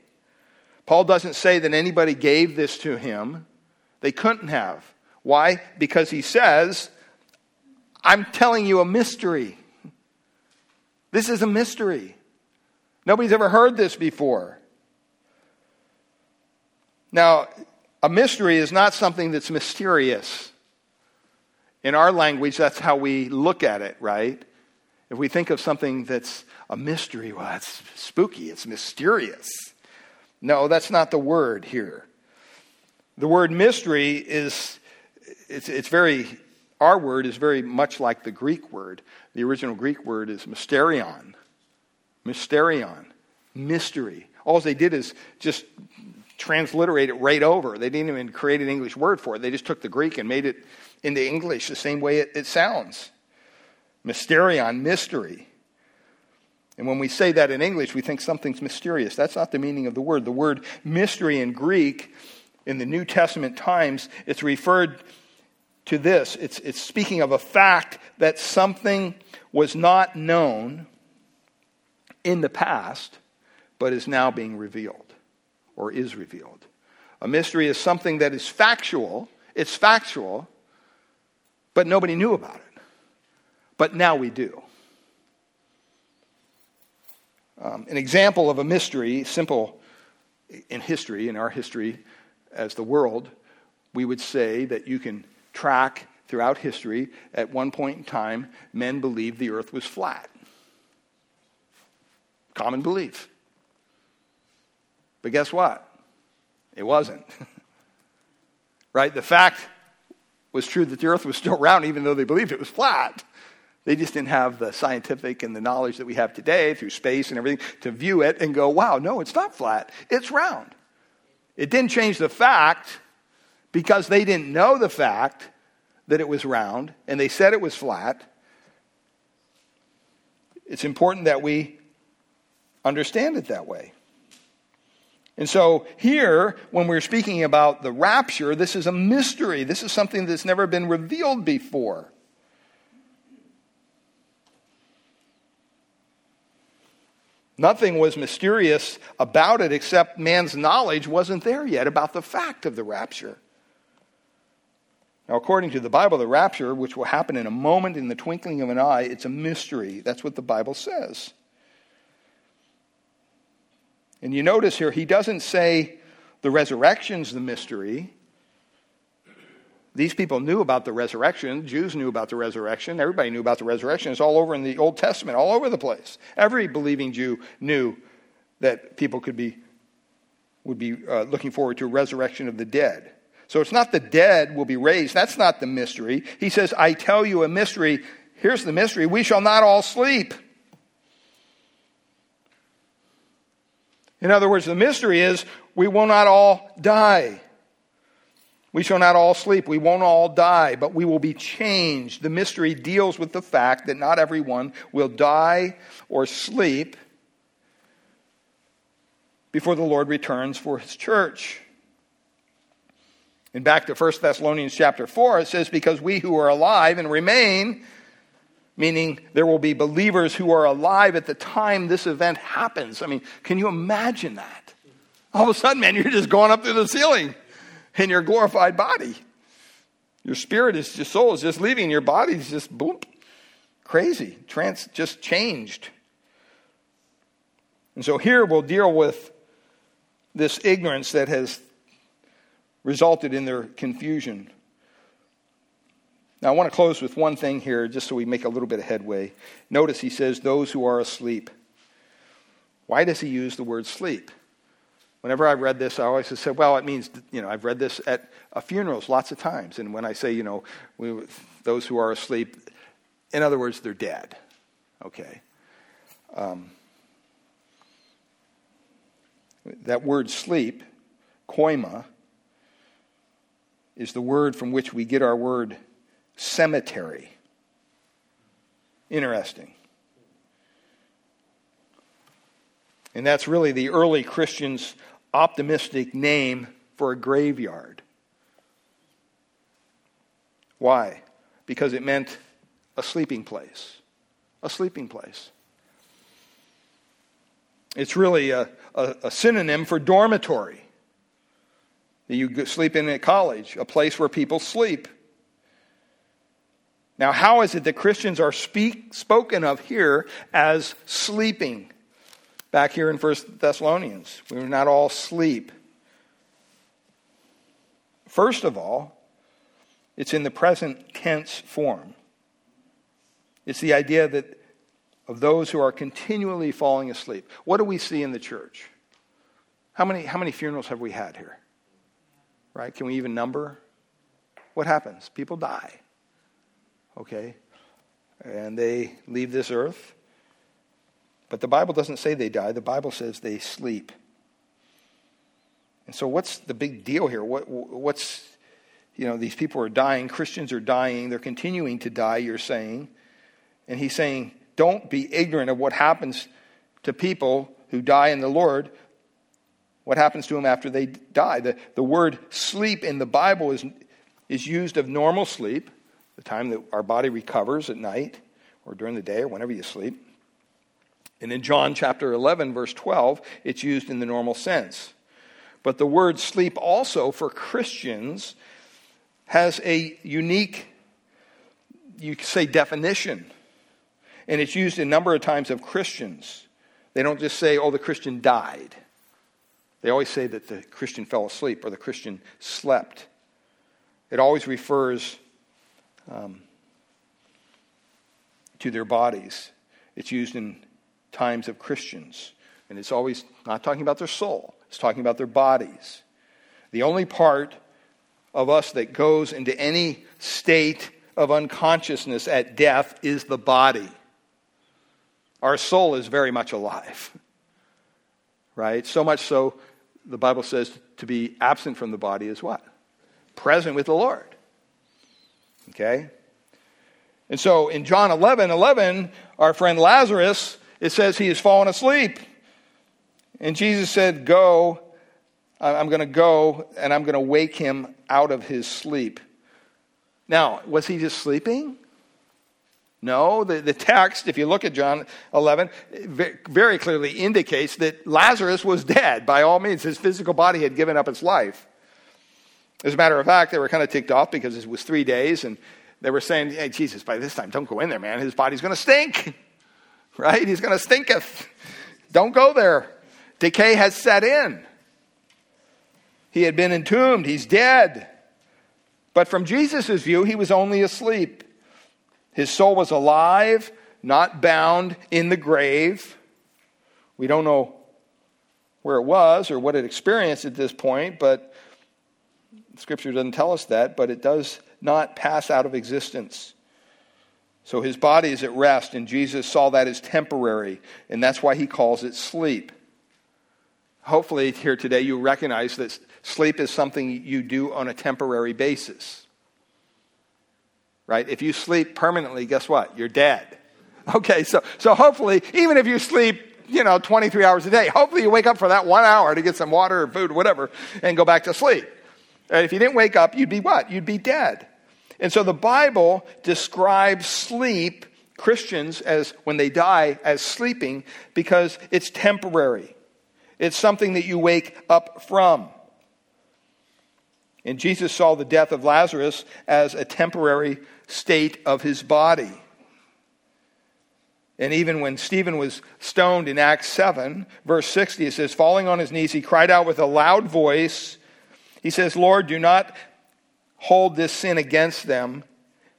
Paul doesn't say that anybody gave this to him. They couldn't have. Why? Because he says, I'm telling you a mystery. This is a mystery. Nobody's ever heard this before. Now, a mystery is not something that's mysterious. In our language, that's how we look at it, right? If we think of something that's a mystery, well, it's spooky, it's mysterious. No, that's not the word here. The word mystery is, it's, it's very, our word is very much like the Greek word. The original Greek word is mysterion. Mysterion. Mystery. All they did is just transliterate it right over. They didn't even create an English word for it. They just took the Greek and made it into English the same way it, it sounds. Mysterion, mystery. And when we say that in English, we think something's mysterious. That's not the meaning of the word. The word mystery in Greek, in the New Testament times, it's referred to this. It's, it's speaking of a fact that something was not known in the past, but is now being revealed or is revealed. A mystery is something that is factual, it's factual, but nobody knew about it. But now we do. Um, an example of a mystery, simple in history, in our history as the world, we would say that you can track throughout history, at one point in time, men believed the earth was flat. Common belief. But guess what? It wasn't. right? The fact was true that the earth was still round, even though they believed it was flat. They just didn't have the scientific and the knowledge that we have today through space and everything to view it and go, wow, no, it's not flat, it's round. It didn't change the fact because they didn't know the fact that it was round and they said it was flat. It's important that we understand it that way. And so, here, when we're speaking about the rapture, this is a mystery. This is something that's never been revealed before. Nothing was mysterious about it except man's knowledge wasn't there yet about the fact of the rapture. Now, according to the Bible, the rapture, which will happen in a moment in the twinkling of an eye, it's a mystery. That's what the Bible says. And you notice here, he doesn't say the resurrection's the mystery. These people knew about the resurrection. Jews knew about the resurrection. Everybody knew about the resurrection. It's all over in the Old Testament, all over the place. Every believing Jew knew that people could be would be uh, looking forward to a resurrection of the dead. So it's not the dead will be raised. That's not the mystery. He says, I tell you a mystery. Here's the mystery. We shall not all sleep. In other words, the mystery is we will not all die. We shall not all sleep. We won't all die, but we will be changed. The mystery deals with the fact that not everyone will die or sleep before the Lord returns for his church. And back to 1 Thessalonians chapter 4, it says, Because we who are alive and remain, meaning there will be believers who are alive at the time this event happens. I mean, can you imagine that? All of a sudden, man, you're just going up through the ceiling in your glorified body. Your spirit is, your soul is just leaving, your body's just boom, crazy, trans, just changed. And so here we'll deal with this ignorance that has resulted in their confusion. Now, I want to close with one thing here, just so we make a little bit of headway. Notice he says, those who are asleep. Why does he use the word sleep? Whenever I read this, I always said, well, it means, you know, I've read this at funerals lots of times. And when I say, you know, we, those who are asleep, in other words, they're dead. Okay. Um, that word sleep, koima, is the word from which we get our word cemetery. Interesting. And that's really the early Christians' optimistic name for a graveyard. Why? Because it meant a sleeping place. A sleeping place. It's really a, a, a synonym for dormitory that you sleep in at college, a place where people sleep. Now, how is it that Christians are speak, spoken of here as sleeping? Back here in 1 Thessalonians, we were not all sleep. First of all, it's in the present tense form. It's the idea that of those who are continually falling asleep. What do we see in the church? How many, how many funerals have we had here? Right? Can we even number? What happens? People die. Okay? And they leave this earth. But the Bible doesn't say they die, the Bible says they sleep. And so, what's the big deal here? What, what's, you know, these people are dying, Christians are dying, they're continuing to die, you're saying. And he's saying, don't be ignorant of what happens to people who die in the Lord what happens to them after they die. The, the word sleep in the Bible is, is used of normal sleep, the time that our body recovers at night or during the day or whenever you sleep. And in John chapter 11, verse 12, it's used in the normal sense. But the word sleep also for Christians has a unique, you could say, definition. And it's used a number of times of Christians. They don't just say, oh, the Christian died. They always say that the Christian fell asleep or the Christian slept. It always refers um, to their bodies. It's used in times of Christians. And it's always not talking about their soul, it's talking about their bodies. The only part of us that goes into any state of unconsciousness at death is the body. Our soul is very much alive. Right? So much so the Bible says to be absent from the body is what? Present with the Lord. Okay? And so in John 11 11, our friend Lazarus, it says he has fallen asleep. And Jesus said, Go, I'm going to go and I'm going to wake him out of his sleep. Now, was he just sleeping? No, the, the text, if you look at John 11, very clearly indicates that Lazarus was dead. By all means, his physical body had given up its life. As a matter of fact, they were kind of ticked off because it was three days, and they were saying, Hey, Jesus, by this time, don't go in there, man. His body's going to stink. Right? He's going to stinketh. Don't go there. Decay has set in. He had been entombed. He's dead. But from Jesus' view, he was only asleep. His soul was alive, not bound in the grave. We don't know where it was or what it experienced at this point, but Scripture doesn't tell us that, but it does not pass out of existence. So his body is at rest, and Jesus saw that as temporary, and that's why he calls it sleep. Hopefully, here today, you recognize that sleep is something you do on a temporary basis. Right? If you sleep permanently, guess what? You're dead. Okay, so, so hopefully, even if you sleep, you know, 23 hours a day, hopefully you wake up for that one hour to get some water or food or whatever and go back to sleep. And if you didn't wake up, you'd be what? You'd be dead. And so the Bible describes sleep, Christians, as when they die, as sleeping because it's temporary. It's something that you wake up from. And Jesus saw the death of Lazarus as a temporary state of his body. And even when Stephen was stoned in Acts 7, verse 60, it says, Falling on his knees, he cried out with a loud voice. He says, Lord, do not hold this sin against them.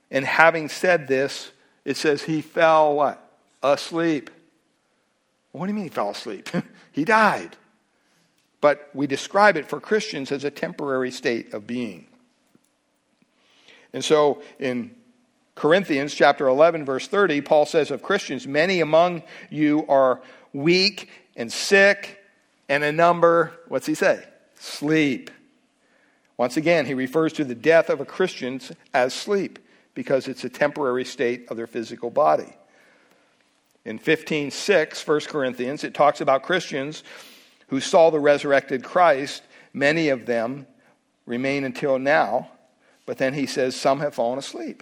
And having said this, it says he fell what? Asleep. What do you mean he fell asleep? he died. But we describe it for Christians as a temporary state of being. And so in Corinthians chapter 11 verse 30, Paul says of Christians, many among you are weak and sick and a number, what's he say? Sleep. Once again, he refers to the death of a Christian as sleep because it's a temporary state of their physical body. In 15:6, 1 Corinthians, it talks about Christians who saw the resurrected Christ. Many of them remain until now, but then he says some have fallen asleep.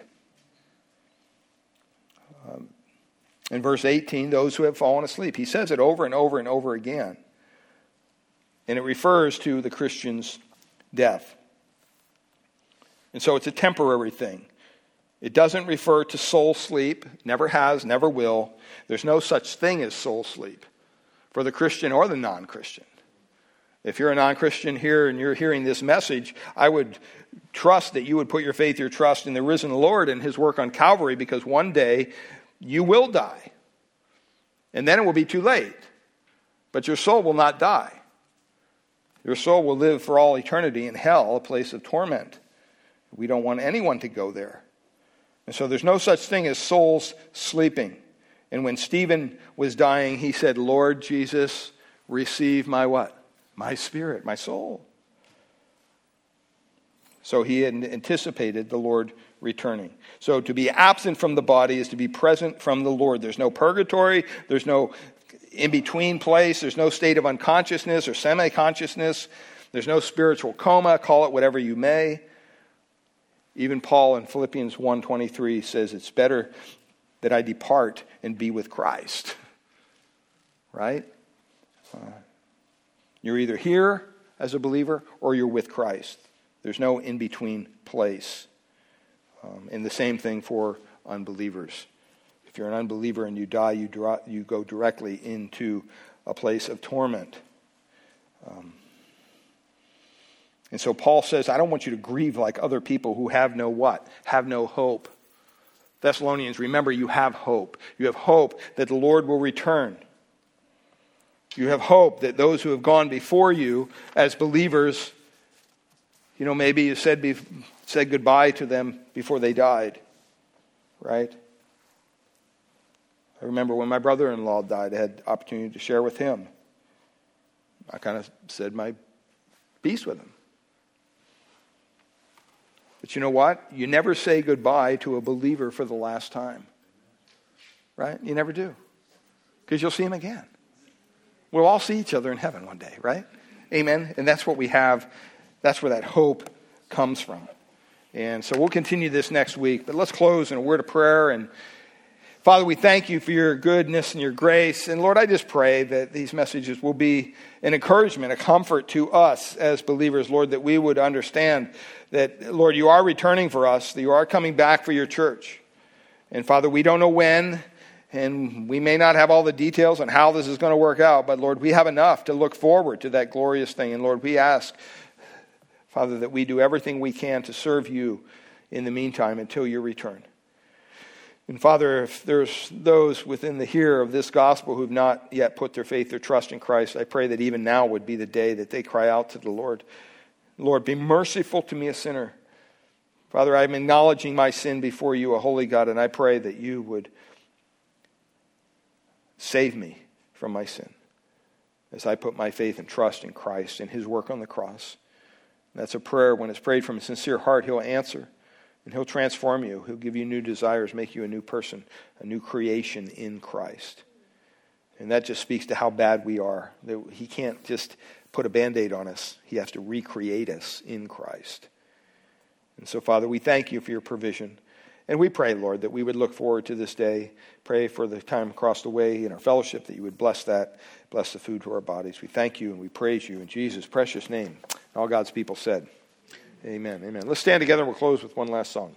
Um, in verse 18, those who have fallen asleep. He says it over and over and over again. And it refers to the Christian's death. And so it's a temporary thing. It doesn't refer to soul sleep, never has, never will. There's no such thing as soul sleep for the Christian or the non Christian. If you're a non Christian here and you're hearing this message, I would trust that you would put your faith, your trust in the risen Lord and his work on Calvary because one day you will die. And then it will be too late. But your soul will not die. Your soul will live for all eternity in hell, a place of torment. We don't want anyone to go there. And so there's no such thing as souls sleeping. And when Stephen was dying, he said, Lord Jesus, receive my what? My spirit, my soul. So he had anticipated the Lord returning. So to be absent from the body is to be present from the Lord. There's no purgatory, there's no in between place, there's no state of unconsciousness or semi consciousness, there's no spiritual coma, call it whatever you may. Even Paul in Philippians 1:23 says it's better that I depart and be with Christ. Right? Uh, you're either here as a believer or you're with Christ. There's no in between place. Um, and the same thing for unbelievers. If you're an unbeliever and you die, you, draw, you go directly into a place of torment. Um, and so Paul says, I don't want you to grieve like other people who have no what? Have no hope. Thessalonians, remember you have hope. You have hope that the Lord will return. You have hope that those who have gone before you as believers, you know, maybe you said, be, said goodbye to them before they died, right? I remember when my brother in law died, I had opportunity to share with him. I kind of said my piece with him. But you know what? You never say goodbye to a believer for the last time. Right? You never do. Because you'll see him again. We'll all see each other in heaven one day, right? Amen. And that's what we have. That's where that hope comes from. And so we'll continue this next week. But let's close in a word of prayer and Father, we thank you for your goodness and your grace. And Lord, I just pray that these messages will be an encouragement, a comfort to us as believers, Lord, that we would understand that, Lord, you are returning for us, that you are coming back for your church. And Father, we don't know when, and we may not have all the details on how this is going to work out, but Lord, we have enough to look forward to that glorious thing. And Lord, we ask, Father, that we do everything we can to serve you in the meantime until your return. And Father, if there's those within the hear of this gospel who've not yet put their faith or trust in Christ, I pray that even now would be the day that they cry out to the Lord. Lord, be merciful to me, a sinner. Father, I'm acknowledging my sin before you, a holy God, and I pray that you would save me from my sin as I put my faith and trust in Christ and his work on the cross. That's a prayer. When it's prayed from a sincere heart, he'll answer and he'll transform you. He'll give you new desires, make you a new person, a new creation in Christ. And that just speaks to how bad we are. He can't just put a band aid on us, He has to recreate us in Christ. And so, Father, we thank you for your provision. And we pray, Lord, that we would look forward to this day. Pray for the time across the way in our fellowship, that you would bless that, bless the food to our bodies. We thank you and we praise you in Jesus' precious name. All God's people said, Amen. Amen. Let's stand together and we'll close with one last song.